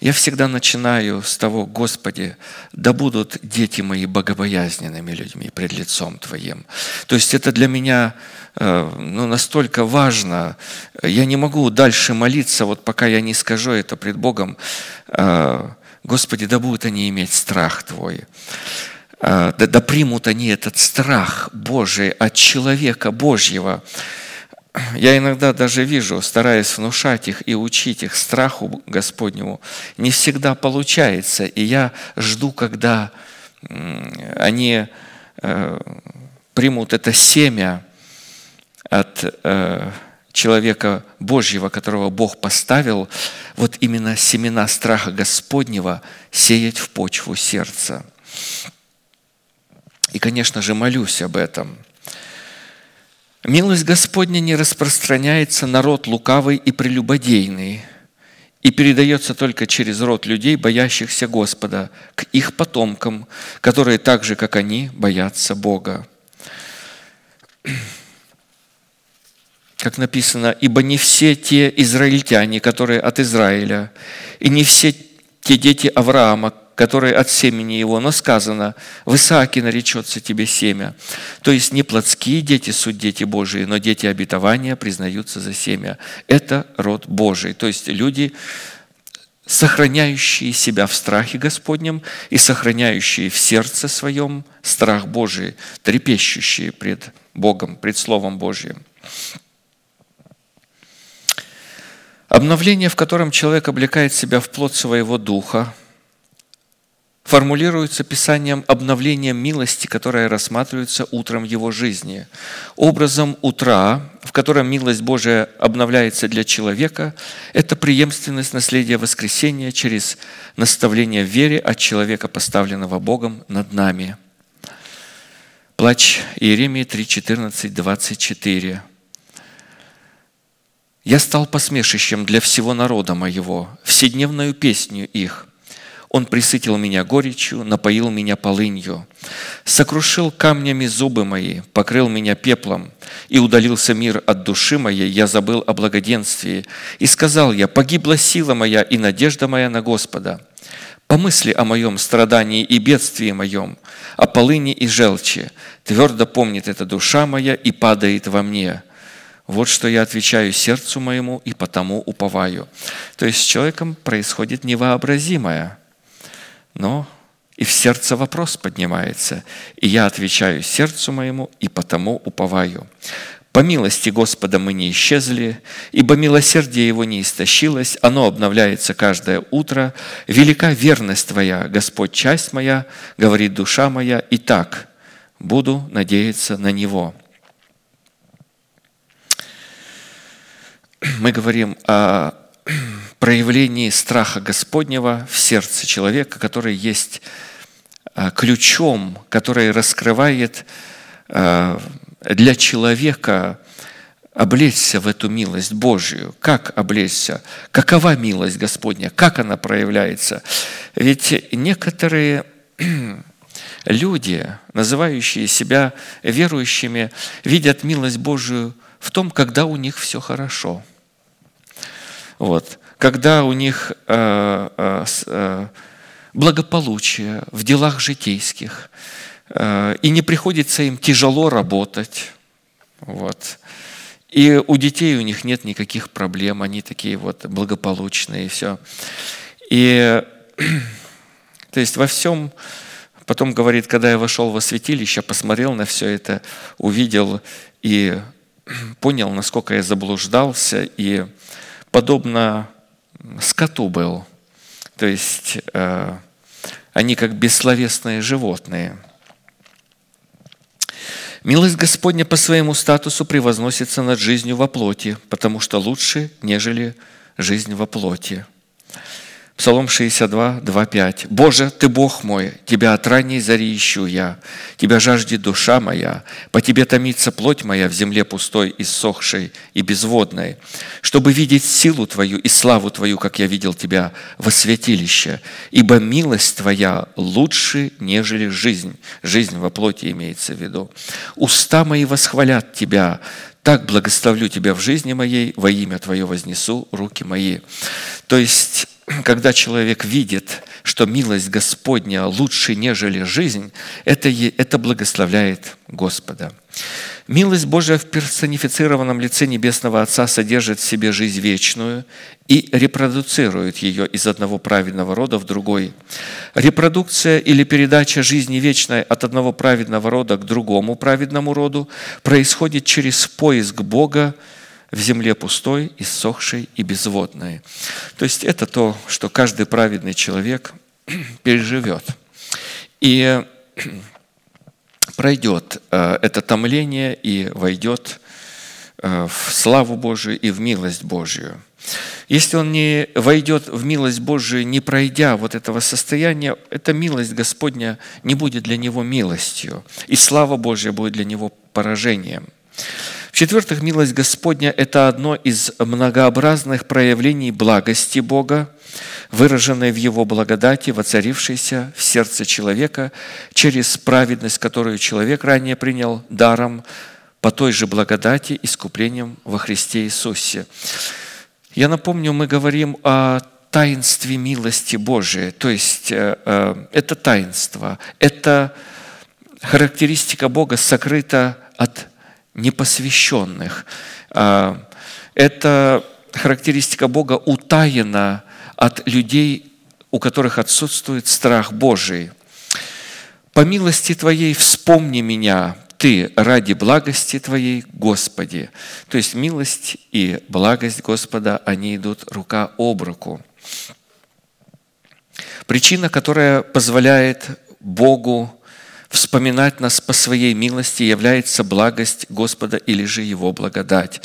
я всегда начинаю с того, Господи, да будут дети мои богобоязненными людьми пред лицом Твоим. То есть это для меня э, ну, настолько важно. Я не могу дальше молиться, вот пока я не скажу это пред Богом. Э, Господи, да будут они иметь страх Твой. Э, да, да примут они этот страх Божий от человека Божьего я иногда даже вижу, стараясь внушать их и учить их страху Господнему, не всегда получается. И я жду, когда они э, примут это семя от э, человека Божьего, которого Бог поставил, вот именно семена страха Господнего сеять в почву сердца. И, конечно же, молюсь об этом – Милость Господня не распространяется на род лукавый и прелюбодейный и передается только через род людей, боящихся Господа, к их потомкам, которые так же, как они, боятся Бога. Как написано, «Ибо не все те израильтяне, которые от Израиля, и не все те дети Авраама, которые от семени его, но сказано, в Исааке наречется тебе семя. То есть не плотские дети суть дети Божии, но дети обетования признаются за семя. Это род Божий. То есть люди, сохраняющие себя в страхе Господнем и сохраняющие в сердце своем страх Божий, трепещущие пред Богом, пред Словом Божьим. Обновление, в котором человек облекает себя в плод своего духа – формулируется Писанием обновлением милости, которая рассматривается утром его жизни. Образом утра, в котором милость Божия обновляется для человека, это преемственность наследия воскресения через наставление в вере от человека, поставленного Богом над нами. Плач Иеремии 3, 14, 24. Я стал посмешищем для всего народа моего, вседневную песню их. Он присытил меня горечью, напоил меня полынью, сокрушил камнями зубы мои, покрыл меня пеплом, и удалился мир от души моей, я забыл о благоденствии. И сказал я, погибла сила моя и надежда моя на Господа. Помысли о моем страдании и бедствии моем, о полыни и желчи. Твердо помнит эта душа моя и падает во мне – вот что я отвечаю сердцу моему и потому уповаю. То есть с человеком происходит невообразимое, но и в сердце вопрос поднимается. И я отвечаю сердцу моему и потому уповаю. По милости Господа мы не исчезли, ибо милосердие Его не истощилось, оно обновляется каждое утро. Велика верность Твоя, Господь, часть моя, говорит душа моя, и так буду надеяться на Него. Мы говорим о проявлении страха Господнего в сердце человека, который есть а, ключом, который раскрывает а, для человека облечься в эту милость Божию. Как облечься? Какова милость Господня? Как она проявляется? Ведь некоторые люди, называющие себя верующими, видят милость Божию в том, когда у них все хорошо – вот. Когда у них э, э, э, благополучие в делах житейских, и не приходится им тяжело работать, вот. И у детей у них нет никаких проблем, они такие вот благополучные и все. И то есть во всем, потом говорит, когда я вошел во святилище, посмотрел на все это, увидел и понял, насколько я заблуждался, и подобно скоту был. То есть э, они как бессловесные животные. Милость Господня по своему статусу превозносится над жизнью во плоти, потому что лучше, нежели жизнь во плоти. Псалом 62, 2, 5. «Боже, Ты Бог мой, Тебя от ранней зари ищу я, Тебя жаждет душа моя, по Тебе томится плоть моя в земле пустой, иссохшей и безводной, чтобы видеть силу Твою и славу Твою, как я видел Тебя во святилище, ибо милость Твоя лучше, нежели жизнь». Жизнь во плоти имеется в виду. «Уста мои восхвалят Тебя, так благословлю Тебя в жизни моей, во имя Твое вознесу руки мои». То есть когда человек видит, что милость Господня лучше, нежели жизнь, это, это благословляет Господа. Милость Божия в персонифицированном лице Небесного Отца содержит в себе жизнь вечную и репродуцирует ее из одного праведного рода в другой. Репродукция или передача жизни вечной от одного праведного рода к другому праведному роду происходит через поиск Бога в земле пустой, иссохшей и безводной. То есть это то, что каждый праведный человек переживет. И пройдет э, это томление и войдет э, в славу Божию и в милость Божию. Если он не войдет в милость Божию, не пройдя вот этого состояния, эта милость Господня не будет для него милостью, и слава Божья будет для него поражением. В-четвертых, милость Господня – это одно из многообразных проявлений благости Бога, выраженной в Его благодати, воцарившейся в сердце человека через праведность, которую человек ранее принял даром по той же благодати, искуплением во Христе Иисусе. Я напомню, мы говорим о таинстве милости Божией, то есть э, э, это таинство, это характеристика Бога сокрыта от непосвященных. А, это характеристика Бога утаена от людей, у которых отсутствует страх Божий. «По милости Твоей вспомни меня, Ты, ради благости Твоей, Господи». То есть милость и благость Господа, они идут рука об руку. Причина, которая позволяет Богу вспоминать нас по своей милости является благость Господа или же Его благодать.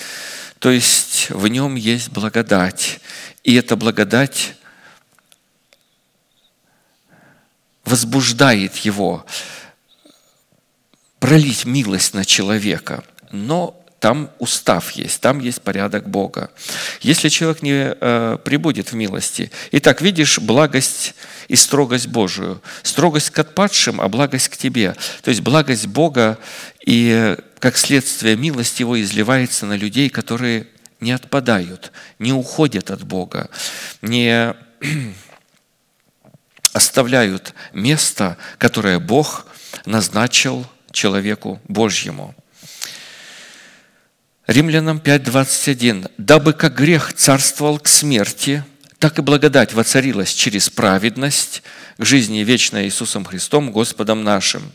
То есть в нем есть благодать. И эта благодать возбуждает его пролить милость на человека. Но там устав есть, там есть порядок Бога. Если человек не э, прибудет в милости, итак, видишь благость и строгость Божию. Строгость к отпадшим, а благость к тебе. То есть благость Бога и, как следствие, милость Его изливается на людей, которые не отпадают, не уходят от Бога, не оставляют место, которое Бог назначил человеку Божьему. Римлянам 5.21. «Дабы как грех царствовал к смерти, так и благодать воцарилась через праведность к жизни вечной Иисусом Христом, Господом нашим».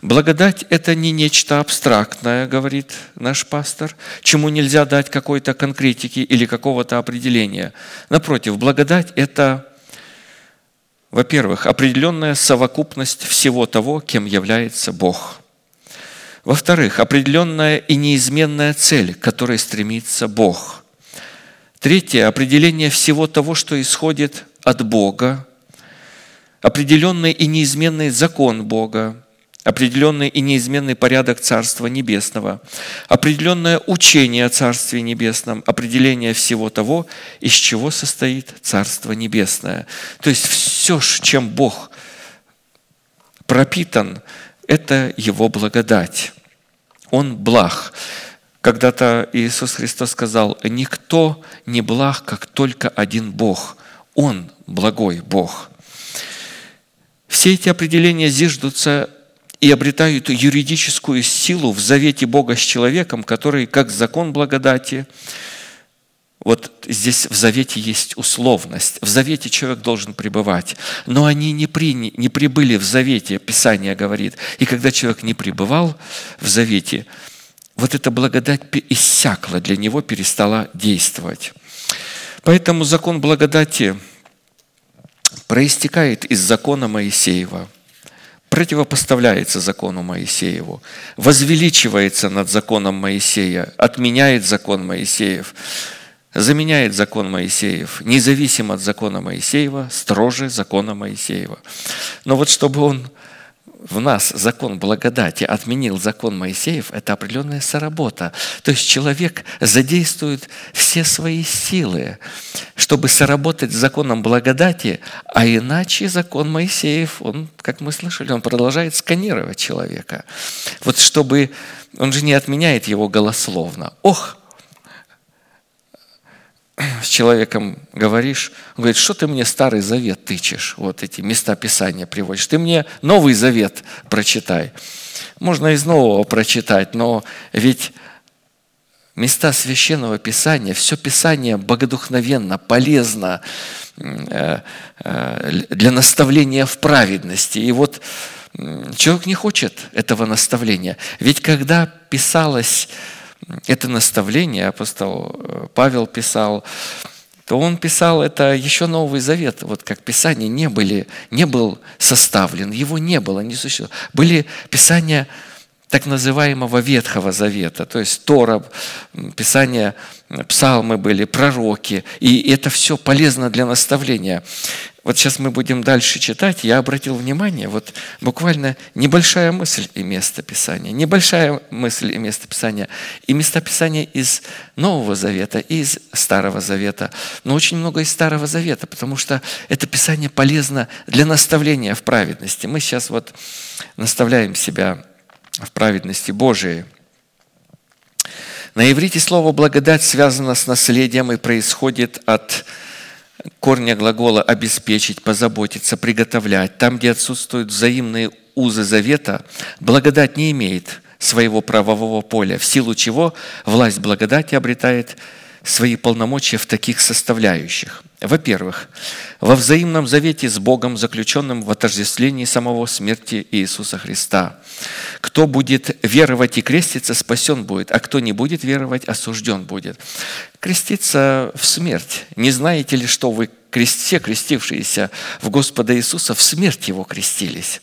Благодать – это не нечто абстрактное, говорит наш пастор, чему нельзя дать какой-то конкретики или какого-то определения. Напротив, благодать – это, во-первых, определенная совокупность всего того, кем является Бог – во-вторых, определенная и неизменная цель, к которой стремится Бог. Третье – определение всего того, что исходит от Бога. Определенный и неизменный закон Бога. Определенный и неизменный порядок Царства Небесного. Определенное учение о Царстве Небесном. Определение всего того, из чего состоит Царство Небесное. То есть все, чем Бог пропитан, это Его благодать. Он благ. Когда-то Иисус Христос сказал, никто не благ, как только один Бог. Он благой Бог. Все эти определения зиждутся и обретают юридическую силу в завете Бога с человеком, который, как закон благодати, вот здесь в завете есть условность. В завете человек должен пребывать. Но они не, при, не прибыли в завете, Писание говорит. И когда человек не пребывал в завете, вот эта благодать иссякла, для него перестала действовать. Поэтому закон благодати проистекает из закона Моисеева, противопоставляется закону Моисееву, возвеличивается над законом Моисея, отменяет закон Моисеев – заменяет закон Моисеев, независимо от закона Моисеева, строже закона Моисеева. Но вот чтобы он в нас закон благодати отменил закон Моисеев, это определенная соработа. То есть человек задействует все свои силы, чтобы соработать с законом благодати, а иначе закон Моисеев, он, как мы слышали, он продолжает сканировать человека. Вот чтобы, он же не отменяет его голословно. Ох, с человеком говоришь, он говорит, что ты мне Старый Завет тычешь, вот эти места Писания приводишь, ты мне Новый Завет прочитай. Можно из Нового прочитать, но ведь места Священного Писания, все Писание богодухновенно, полезно э, э, для наставления в праведности. И вот человек не хочет этого наставления. Ведь когда писалось это наставление апостол э, Павел писал, то он писал это еще Новый Завет, вот как Писания не, были, не был составлен, его не было, не существовало. Были Писания так называемого Ветхого Завета, то есть Тора, Писания, псалмы были, пророки, и это все полезно для наставления. Вот сейчас мы будем дальше читать. Я обратил внимание, вот буквально небольшая мысль и место Писания, небольшая мысль и место Писания, и места Писания из Нового Завета, и из Старого Завета, но очень много из Старого Завета, потому что это Писание полезно для наставления в праведности. Мы сейчас вот наставляем себя в праведности Божией. На иврите слово «благодать» связано с наследием и происходит от корня глагола «обеспечить», «позаботиться», «приготовлять». Там, где отсутствуют взаимные узы завета, благодать не имеет своего правового поля, в силу чего власть благодати обретает свои полномочия в таких составляющих. Во-первых, во взаимном завете с Богом, заключенном в отождествлении самого смерти Иисуса Христа. Кто будет веровать и креститься, спасен будет, а кто не будет веровать, осужден будет. Креститься в смерть. Не знаете ли, что вы все крестившиеся в Господа Иисуса в смерть Его крестились?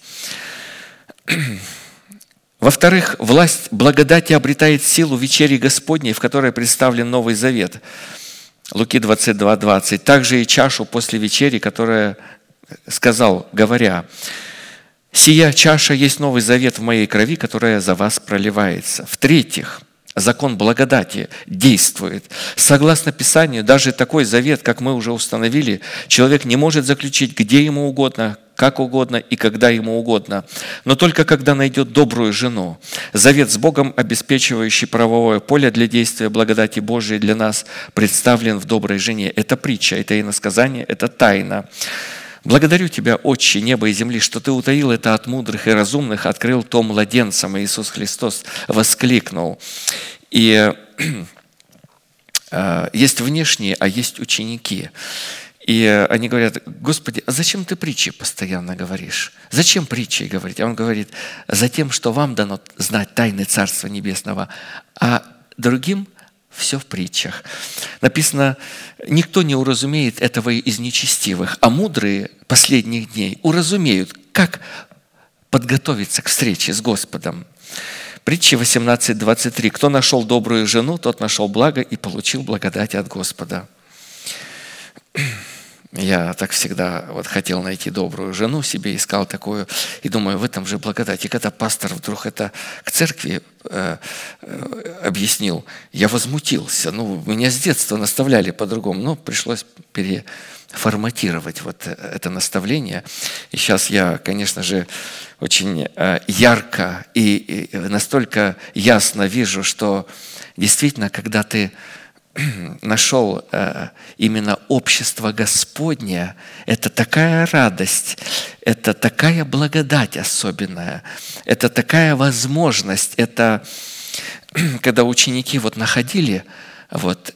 Во-вторых, власть благодати обретает силу вечери Господней, в которой представлен Новый Завет. Луки 22, 20. Также и чашу после вечери, которая сказал, говоря, «Сия чаша есть Новый Завет в моей крови, которая за вас проливается». В-третьих, закон благодати действует. Согласно Писанию, даже такой завет, как мы уже установили, человек не может заключить где ему угодно, как угодно и когда ему угодно, но только когда найдет добрую жену. Завет с Богом, обеспечивающий правовое поле для действия благодати Божией для нас, представлен в доброй жене. Это притча, это иносказание, это тайна. Благодарю Тебя, Отче неба и земли, что Ты утаил это от мудрых и разумных, открыл то младенцам, Иисус Христос воскликнул. И э, есть внешние, а есть ученики. И они говорят, Господи, а зачем ты притчи постоянно говоришь? Зачем притчи говорить? А он говорит, за тем, что вам дано знать тайны Царства Небесного, а другим все в притчах. Написано, никто не уразумеет этого из нечестивых, а мудрые последних дней уразумеют, как подготовиться к встрече с Господом. Притча 18.23. «Кто нашел добрую жену, тот нашел благо и получил благодать от Господа». Я так всегда вот хотел найти добрую жену себе, искал такую, и думаю, в этом же благодать. И когда пастор вдруг это к церкви э, э, объяснил, я возмутился. Ну, меня с детства наставляли по-другому, но пришлось переформатировать вот это наставление. И сейчас я, конечно же, очень э, ярко и, и настолько ясно вижу, что действительно, когда ты нашел э, именно общество Господне, это такая радость, это такая благодать особенная, это такая возможность, это когда ученики вот находили вот,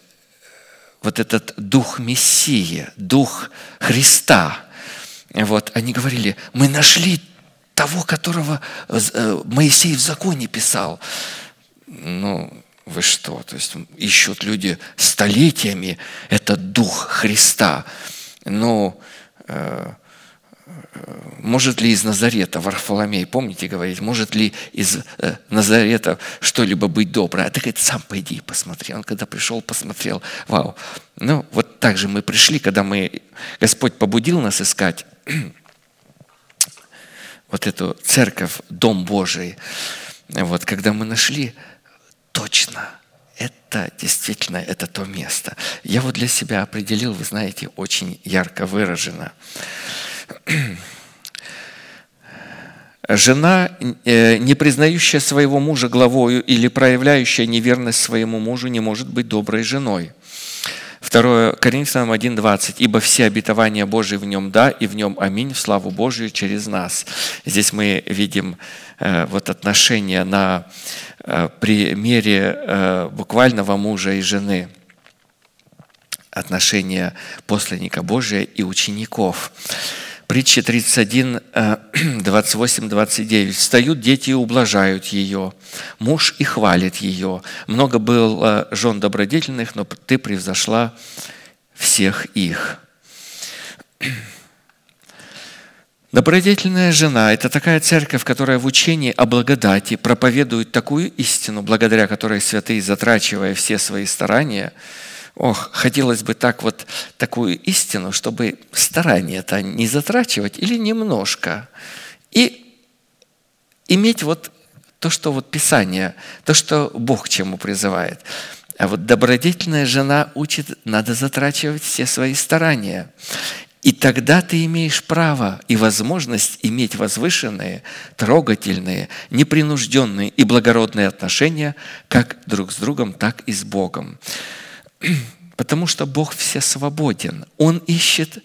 вот этот дух Мессии, дух Христа, вот, они говорили, мы нашли того, которого э, Моисей в законе писал. Ну, вы что? То есть ищут люди столетиями этот дух Христа. Но э, может ли из Назарета, Варфоломей, помните говорить, может ли из э, Назарета что-либо быть доброе? А ты говорит, сам пойди и посмотри. Он когда пришел, посмотрел, вау. Ну, вот так же мы пришли, когда мы, Господь побудил нас искать вот эту церковь, Дом Божий. Вот, когда мы нашли, точно, это действительно это то место. Я вот для себя определил, вы знаете, очень ярко выражено. Жена, э, не признающая своего мужа главою или проявляющая неверность своему мужу, не может быть доброй женой. 2 Коринфянам 1.20. «Ибо все обетования Божии в нем да, и в нем аминь, в славу Божию через нас». Здесь мы видим э, вот отношения на примере э, буквального мужа и жены, отношения посланника Божия и учеников. Притча 31, 28, 29. «Встают дети и ублажают ее, муж и хвалит ее. Много было жен добродетельных, но ты превзошла всех их». Добродетельная жена – это такая церковь, которая в учении о благодати проповедует такую истину, благодаря которой святые, затрачивая все свои старания, ох, хотелось бы так вот такую истину, чтобы старания-то не затрачивать или немножко, и иметь вот то, что вот Писание, то, что Бог к чему призывает. А вот добродетельная жена учит, надо затрачивать все свои старания. И тогда ты имеешь право и возможность иметь возвышенные, трогательные, непринужденные и благородные отношения как друг с другом, так и с Богом. Потому что Бог все свободен. Он ищет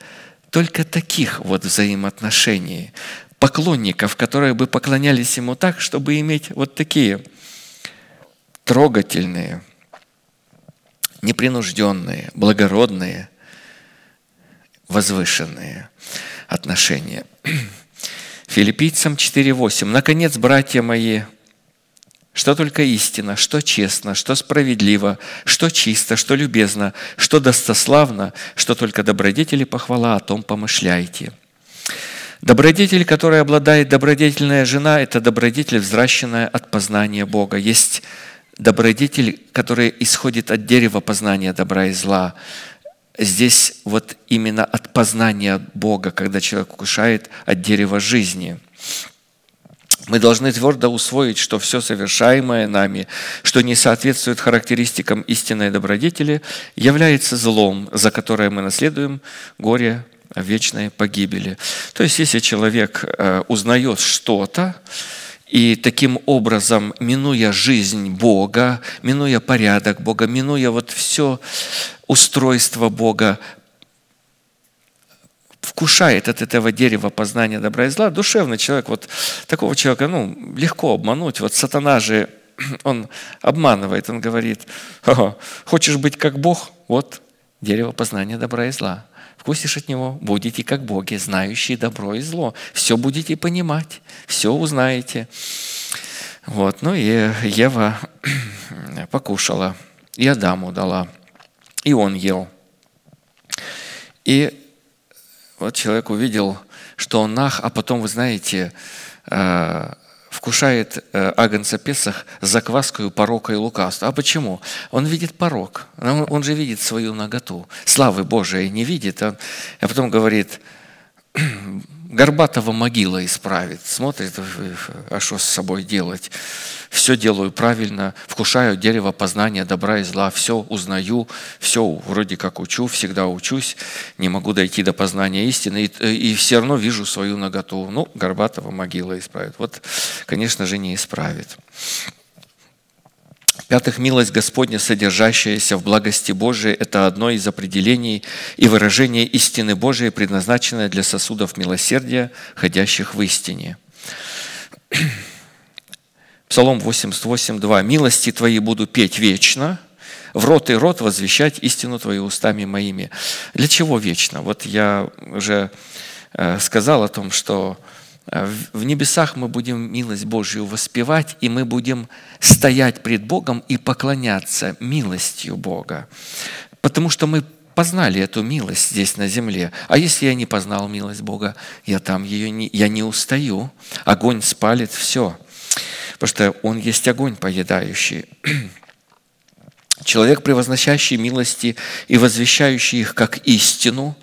только таких вот взаимоотношений, поклонников, которые бы поклонялись Ему так, чтобы иметь вот такие трогательные, непринужденные, благородные – возвышенные отношения. Филиппийцам 4.8. Наконец, братья мои, что только истина, что честно, что справедливо, что чисто, что любезно, что достославно, что только добродетели похвала, о том помышляйте. Добродетель, который обладает добродетельная жена, это добродетель, взращенная от познания Бога. Есть добродетель, который исходит от дерева познания добра и зла здесь вот именно от познания Бога, когда человек укушает от дерева жизни. Мы должны твердо усвоить, что все совершаемое нами, что не соответствует характеристикам истинной добродетели, является злом, за которое мы наследуем горе вечной погибели. То есть, если человек э, узнает что-то, и таким образом, минуя жизнь Бога, минуя порядок Бога, минуя вот все устройство Бога, вкушает от этого дерева познания добра и зла, душевный человек, вот такого человека, ну, легко обмануть. Вот сатана же, он обманывает, он говорит, хочешь быть как Бог? Вот дерево познания добра и зла. Вкусишь от него, будете как боги, знающие добро и зло. Все будете понимать, все узнаете. Вот, ну и Ева покушала, и Адаму дала, и он ел. И вот человек увидел, что он нах, а потом, вы знаете, э, вкушает э, агнца Песах закваскою порока и лукавства. А почему? Он видит порок, он, же видит свою наготу. Славы Божией не видит. А потом говорит, Горбатого могила исправит. Смотрит, а что с собой делать? Все делаю правильно, вкушаю дерево познания добра и зла, все узнаю, все вроде как учу, всегда учусь, не могу дойти до познания истины, и, и все равно вижу свою наготу. Ну, Горбатого могила исправит. Вот, конечно же, не исправит. В-пятых, милость Господня, содержащаяся в благости Божией, это одно из определений и выражений истины Божией, предназначенное для сосудов милосердия, ходящих в истине. Псалом 88, 2. «Милости Твои буду петь вечно, в рот и рот возвещать истину Твою устами моими». Для чего вечно? Вот я уже э, сказал о том, что в небесах мы будем милость Божью воспевать, и мы будем стоять пред Богом и поклоняться милостью Бога. Потому что мы познали эту милость здесь на земле. А если я не познал милость Бога, я там ее не, я не устаю. Огонь спалит все. Потому что Он есть огонь поедающий. Человек, превозносящий милости и возвещающий их как истину,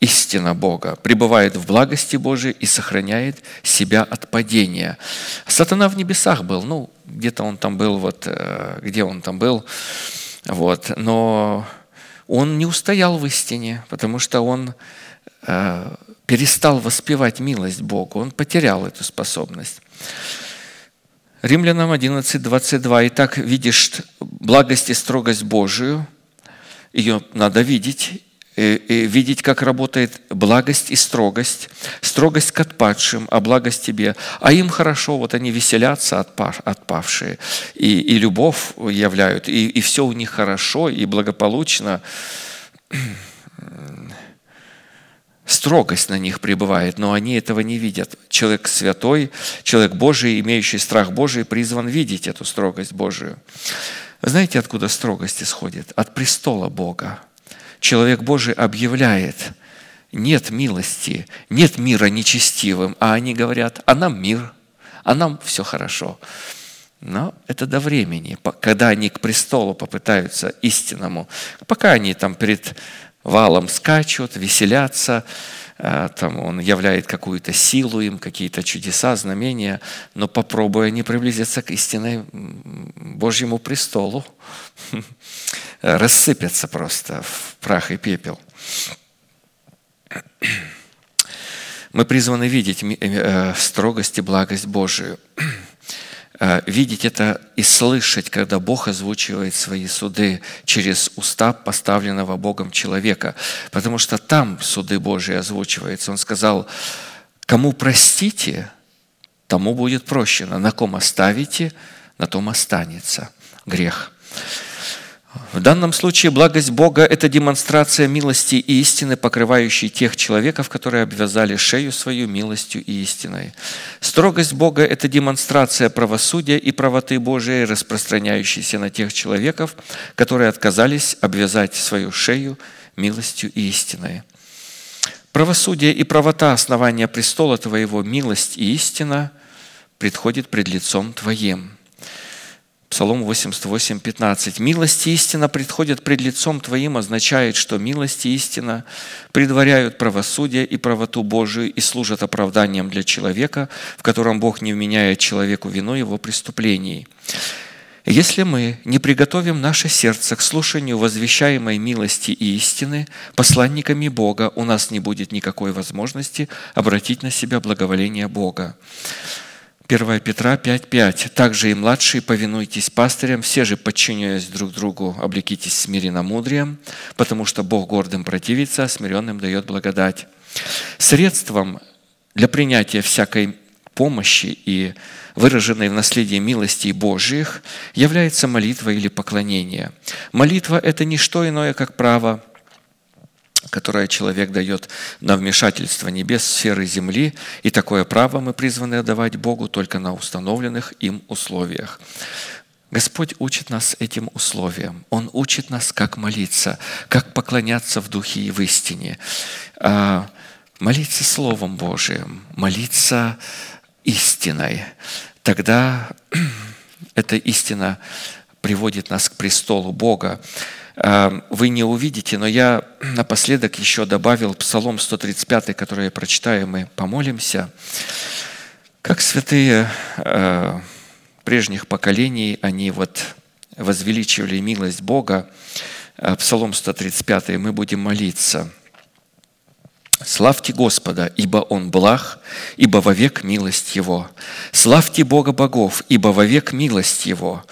истина Бога, пребывает в благости Божией и сохраняет себя от падения. Сатана в небесах был, ну, где-то он там был, вот, э, где он там был, вот, но он не устоял в истине, потому что он э, перестал воспевать милость Богу, он потерял эту способность. Римлянам 11, 22. «Итак, видишь благость и строгость Божию, ее надо видеть, видеть, как работает благость и строгость, строгость к отпадшим, а благость тебе. А им хорошо, вот они веселятся, отпавшие, и, и любовь являют, и, и все у них хорошо и благополучно. Строгость на них пребывает, но они этого не видят. Человек святой, человек Божий, имеющий страх Божий, призван видеть эту строгость Божию. знаете, откуда строгость исходит? От престола Бога человек Божий объявляет, нет милости, нет мира нечестивым, а они говорят, а нам мир, а нам все хорошо. Но это до времени, когда они к престолу попытаются истинному, пока они там перед валом скачут, веселятся, там он являет какую-то силу им, какие-то чудеса, знамения, но попробуя они приблизиться к истинной Божьему престолу, рассыпятся просто в прах и пепел. Мы призваны видеть э, строгость и благость Божию. Э, видеть это и слышать, когда Бог озвучивает свои суды через уста поставленного Богом человека. Потому что там суды Божии озвучиваются. Он сказал, кому простите, тому будет прощено. На ком оставите, на том останется грех. В данном случае благость Бога – это демонстрация милости и истины, покрывающей тех человеков, которые обвязали шею свою милостью и истиной. Строгость Бога – это демонстрация правосудия и правоты Божией, распространяющейся на тех человеков, которые отказались обвязать свою шею милостью и истиной. Правосудие и правота основания престола Твоего, милость и истина, предходит пред лицом Твоим – Псалом 88, 15. «Милость и истина предходят пред лицом Твоим» означает, что милость и истина предваряют правосудие и правоту Божию и служат оправданием для человека, в котором Бог не вменяет человеку вину его преступлений. Если мы не приготовим наше сердце к слушанию возвещаемой милости и истины, посланниками Бога у нас не будет никакой возможности обратить на себя благоволение Бога. 1 Петра 5.5. «Также и младшие повинуйтесь пастырям, все же, подчиняясь друг другу, облекитесь смиренно мудрием, потому что Бог гордым противится, а смиренным дает благодать». Средством для принятия всякой помощи и выраженной в наследии милости Божьих является молитва или поклонение. Молитва – это не что иное, как право которое человек дает на вмешательство небес сферы земли, и такое право мы призваны отдавать Богу только на установленных им условиях. Господь учит нас этим условиям. Он учит нас, как молиться, как поклоняться в духе и в истине. А, молиться Словом Божиим, молиться истиной. Тогда эта истина приводит нас к престолу Бога. Эм, вы не увидите, но я напоследок еще добавил Псалом 135, который я прочитаю, мы помолимся. Как святые э, прежних поколений, они вот возвеличивали милость Бога. Э, Псалом 135, мы будем молиться. Славьте Господа, ибо Он благ, ибо вовек милость Его. Славьте Бога богов, ибо вовек милость Его.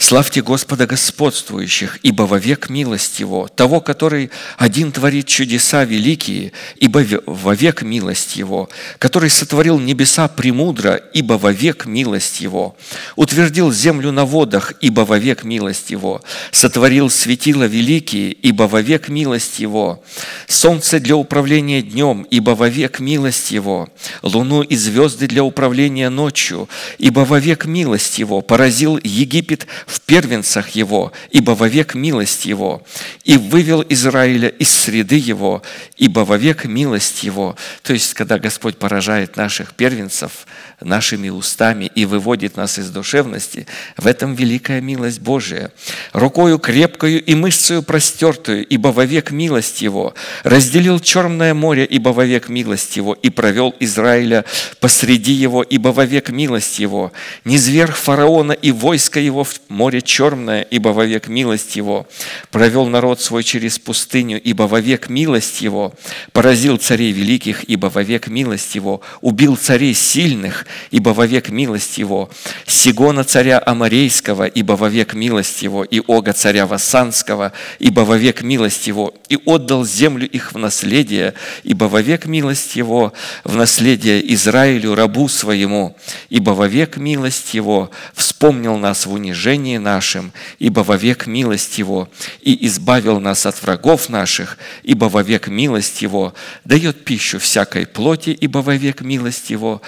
Славьте Господа господствующих, ибо вовек милость Его, того, который один творит чудеса великие, ибо вовек милость Его, который сотворил небеса премудро, ибо вовек милость Его, утвердил землю на водах, ибо вовек милость Его, сотворил светила великие, ибо вовек милость Его, солнце для управления днем, ибо вовек милость Его, луну и звезды для управления ночью, ибо вовек милость Его, поразил Египет в первенцах его, ибо вовек милость его, и вывел Израиля из среды его, ибо вовек милость его». То есть, когда Господь поражает наших первенцев нашими устами и выводит нас из душевности, в этом великая милость Божия. «Рукою крепкою и мышцею простертую, ибо вовек милость его, разделил Черное море, ибо вовек милость его, и провел Израиля посреди его, ибо вовек милость его, низверг фараона и войско его в море черное, ибо вовек милость его. Провел народ свой через пустыню, ибо вовек милость его. Поразил царей великих, ибо вовек милость его. Убил царей сильных, ибо вовек милость его. Сигона царя Амарейского, ибо вовек милость его. И Ога царя Вассанского, ибо вовек милость его. И отдал землю их в наследие, ибо вовек милость его в наследие Израилю, рабу своему, ибо вовек милость его вспомнил нас в унижении нашим, ибо вовек милость Его, и избавил нас от врагов наших, ибо вовек милость Его, дает пищу всякой плоти, ибо вовек милость Его,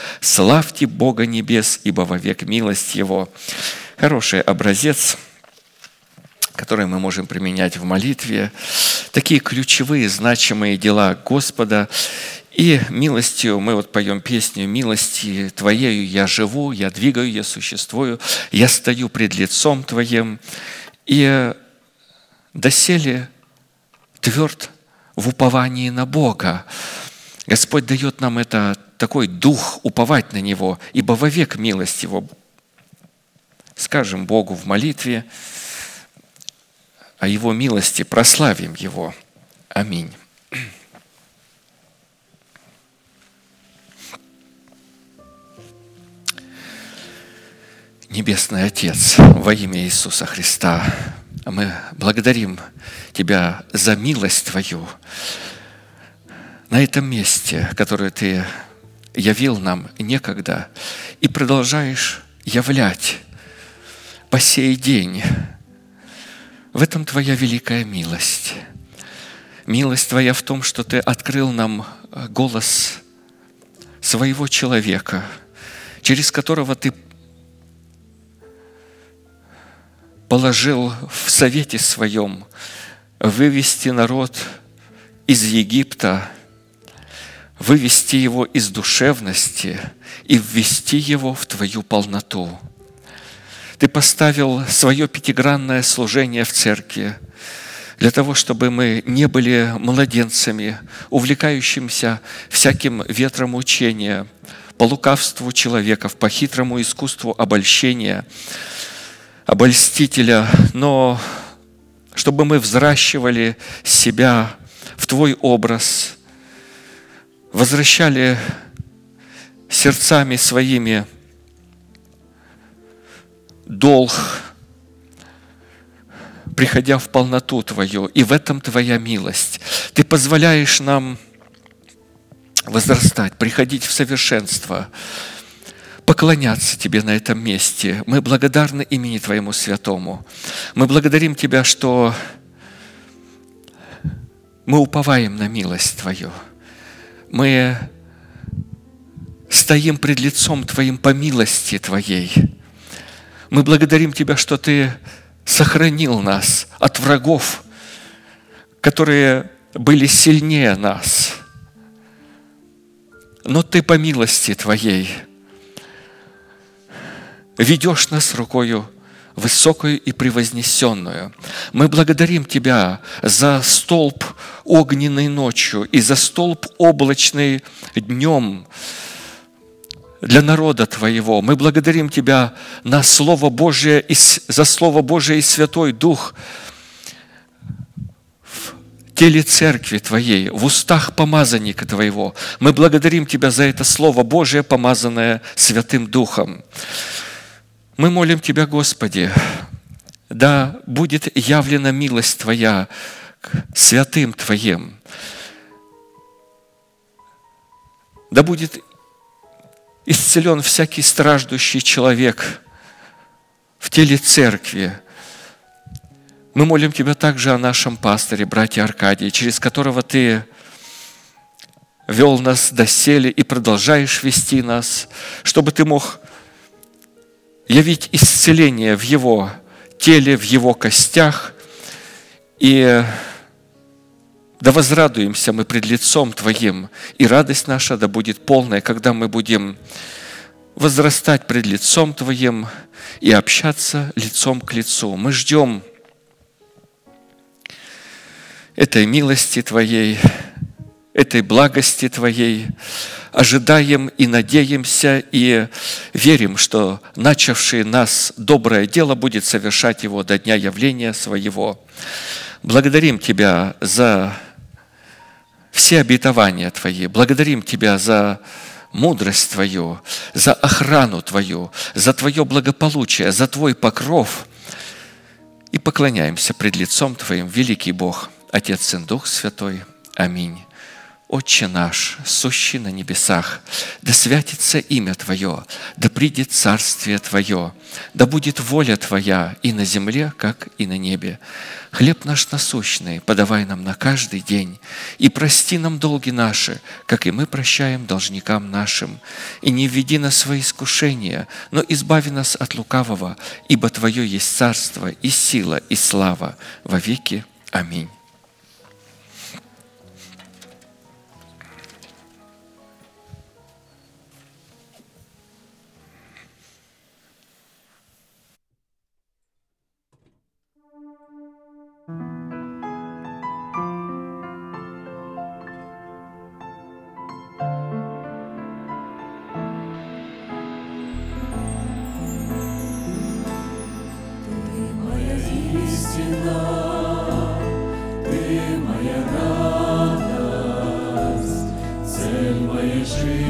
славьте Бога небес, ибо вовек милость Его». Хороший образец – которые мы можем применять в молитве, такие ключевые, значимые дела Господа. И милостью, мы вот поем песню «Милости Твоею я живу, я двигаю, я существую, я стою пред лицом Твоим». И доселе тверд в уповании на Бога. Господь дает нам это такой дух уповать на Него, ибо вовек милость Его. Скажем Богу в молитве о Его милости, прославим Его. Аминь. Небесный Отец, во имя Иисуса Христа, мы благодарим Тебя за милость Твою на этом месте, которое Ты явил нам некогда и продолжаешь являть по сей день. В этом Твоя великая милость. Милость Твоя в том, что Ты открыл нам голос своего человека, через которого Ты положил в совете своем вывести народ из Египта, вывести его из душевности и ввести его в Твою полноту. Ты поставил свое пятигранное служение в церкви для того, чтобы мы не были младенцами, увлекающимся всяким ветром учения, по лукавству человеков, по хитрому искусству обольщения, обольстителя, но чтобы мы взращивали себя в Твой образ, возвращали сердцами своими долг, приходя в полноту Твою, и в этом Твоя милость. Ты позволяешь нам возрастать, приходить в совершенство, поклоняться Тебе на этом месте. Мы благодарны имени Твоему Святому. Мы благодарим Тебя, что мы уповаем на милость Твою. Мы стоим пред лицом Твоим по милости Твоей. Мы благодарим Тебя, что Ты сохранил нас от врагов, которые были сильнее нас. Но Ты по милости Твоей ведешь нас рукою высокую и превознесенную. Мы благодарим Тебя за столб огненной ночью и за столб облачный днем, для народа Твоего. Мы благодарим Тебя на Слово Божие, за Слово Божие и Святой Дух в теле Церкви Твоей, в устах помазанника Твоего. Мы благодарим Тебя за это Слово Божие, помазанное Святым Духом. Мы молим Тебя, Господи, да будет явлена милость Твоя к святым Твоим. Да будет исцелен всякий страждущий человек в теле церкви. Мы молим Тебя также о нашем пасторе, братья Аркадии, через которого Ты вел нас до сели и продолжаешь вести нас, чтобы Ты мог явить исцеление в его теле, в его костях, и да возрадуемся мы пред лицом Твоим, и радость наша да будет полная, когда мы будем возрастать пред лицом Твоим и общаться лицом к лицу. Мы ждем этой милости Твоей, этой благости Твоей, ожидаем и надеемся и верим, что начавший нас доброе дело будет совершать его до дня явления своего. Благодарим Тебя за все обетования Твои. Благодарим Тебя за мудрость Твою, за охрану Твою, за Твое благополучие, за Твой покров. И поклоняемся пред лицом Твоим, великий Бог, Отец, Сын, Дух Святой. Аминь. Отче наш, сущий на небесах, да святится имя Твое, да придет царствие Твое, да будет воля Твоя и на земле, как и на небе. Хлеб наш насущный подавай нам на каждый день, и прости нам долги наши, как и мы прощаем должникам нашим. И не введи нас в свои искушения, но избави нас от лукавого, ибо Твое есть царство и сила и слава во веки. Аминь. Укрепляй наш блаженный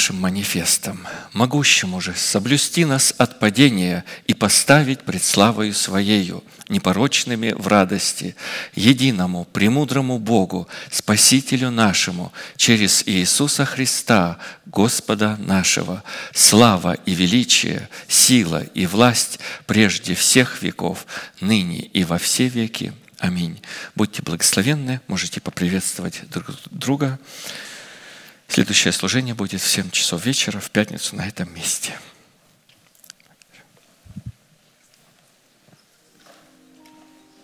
нашим манифестом. «Могущему же соблюсти нас от падения и поставить пред славою Своею, непорочными в радости, единому, премудрому Богу, Спасителю нашему, через Иисуса Христа, Господа нашего, слава и величие, сила и власть прежде всех веков, ныне и во все веки. Аминь. Будьте благословенны, можете поприветствовать друг друга. Следующее служение будет в 7 часов вечера в пятницу на этом месте.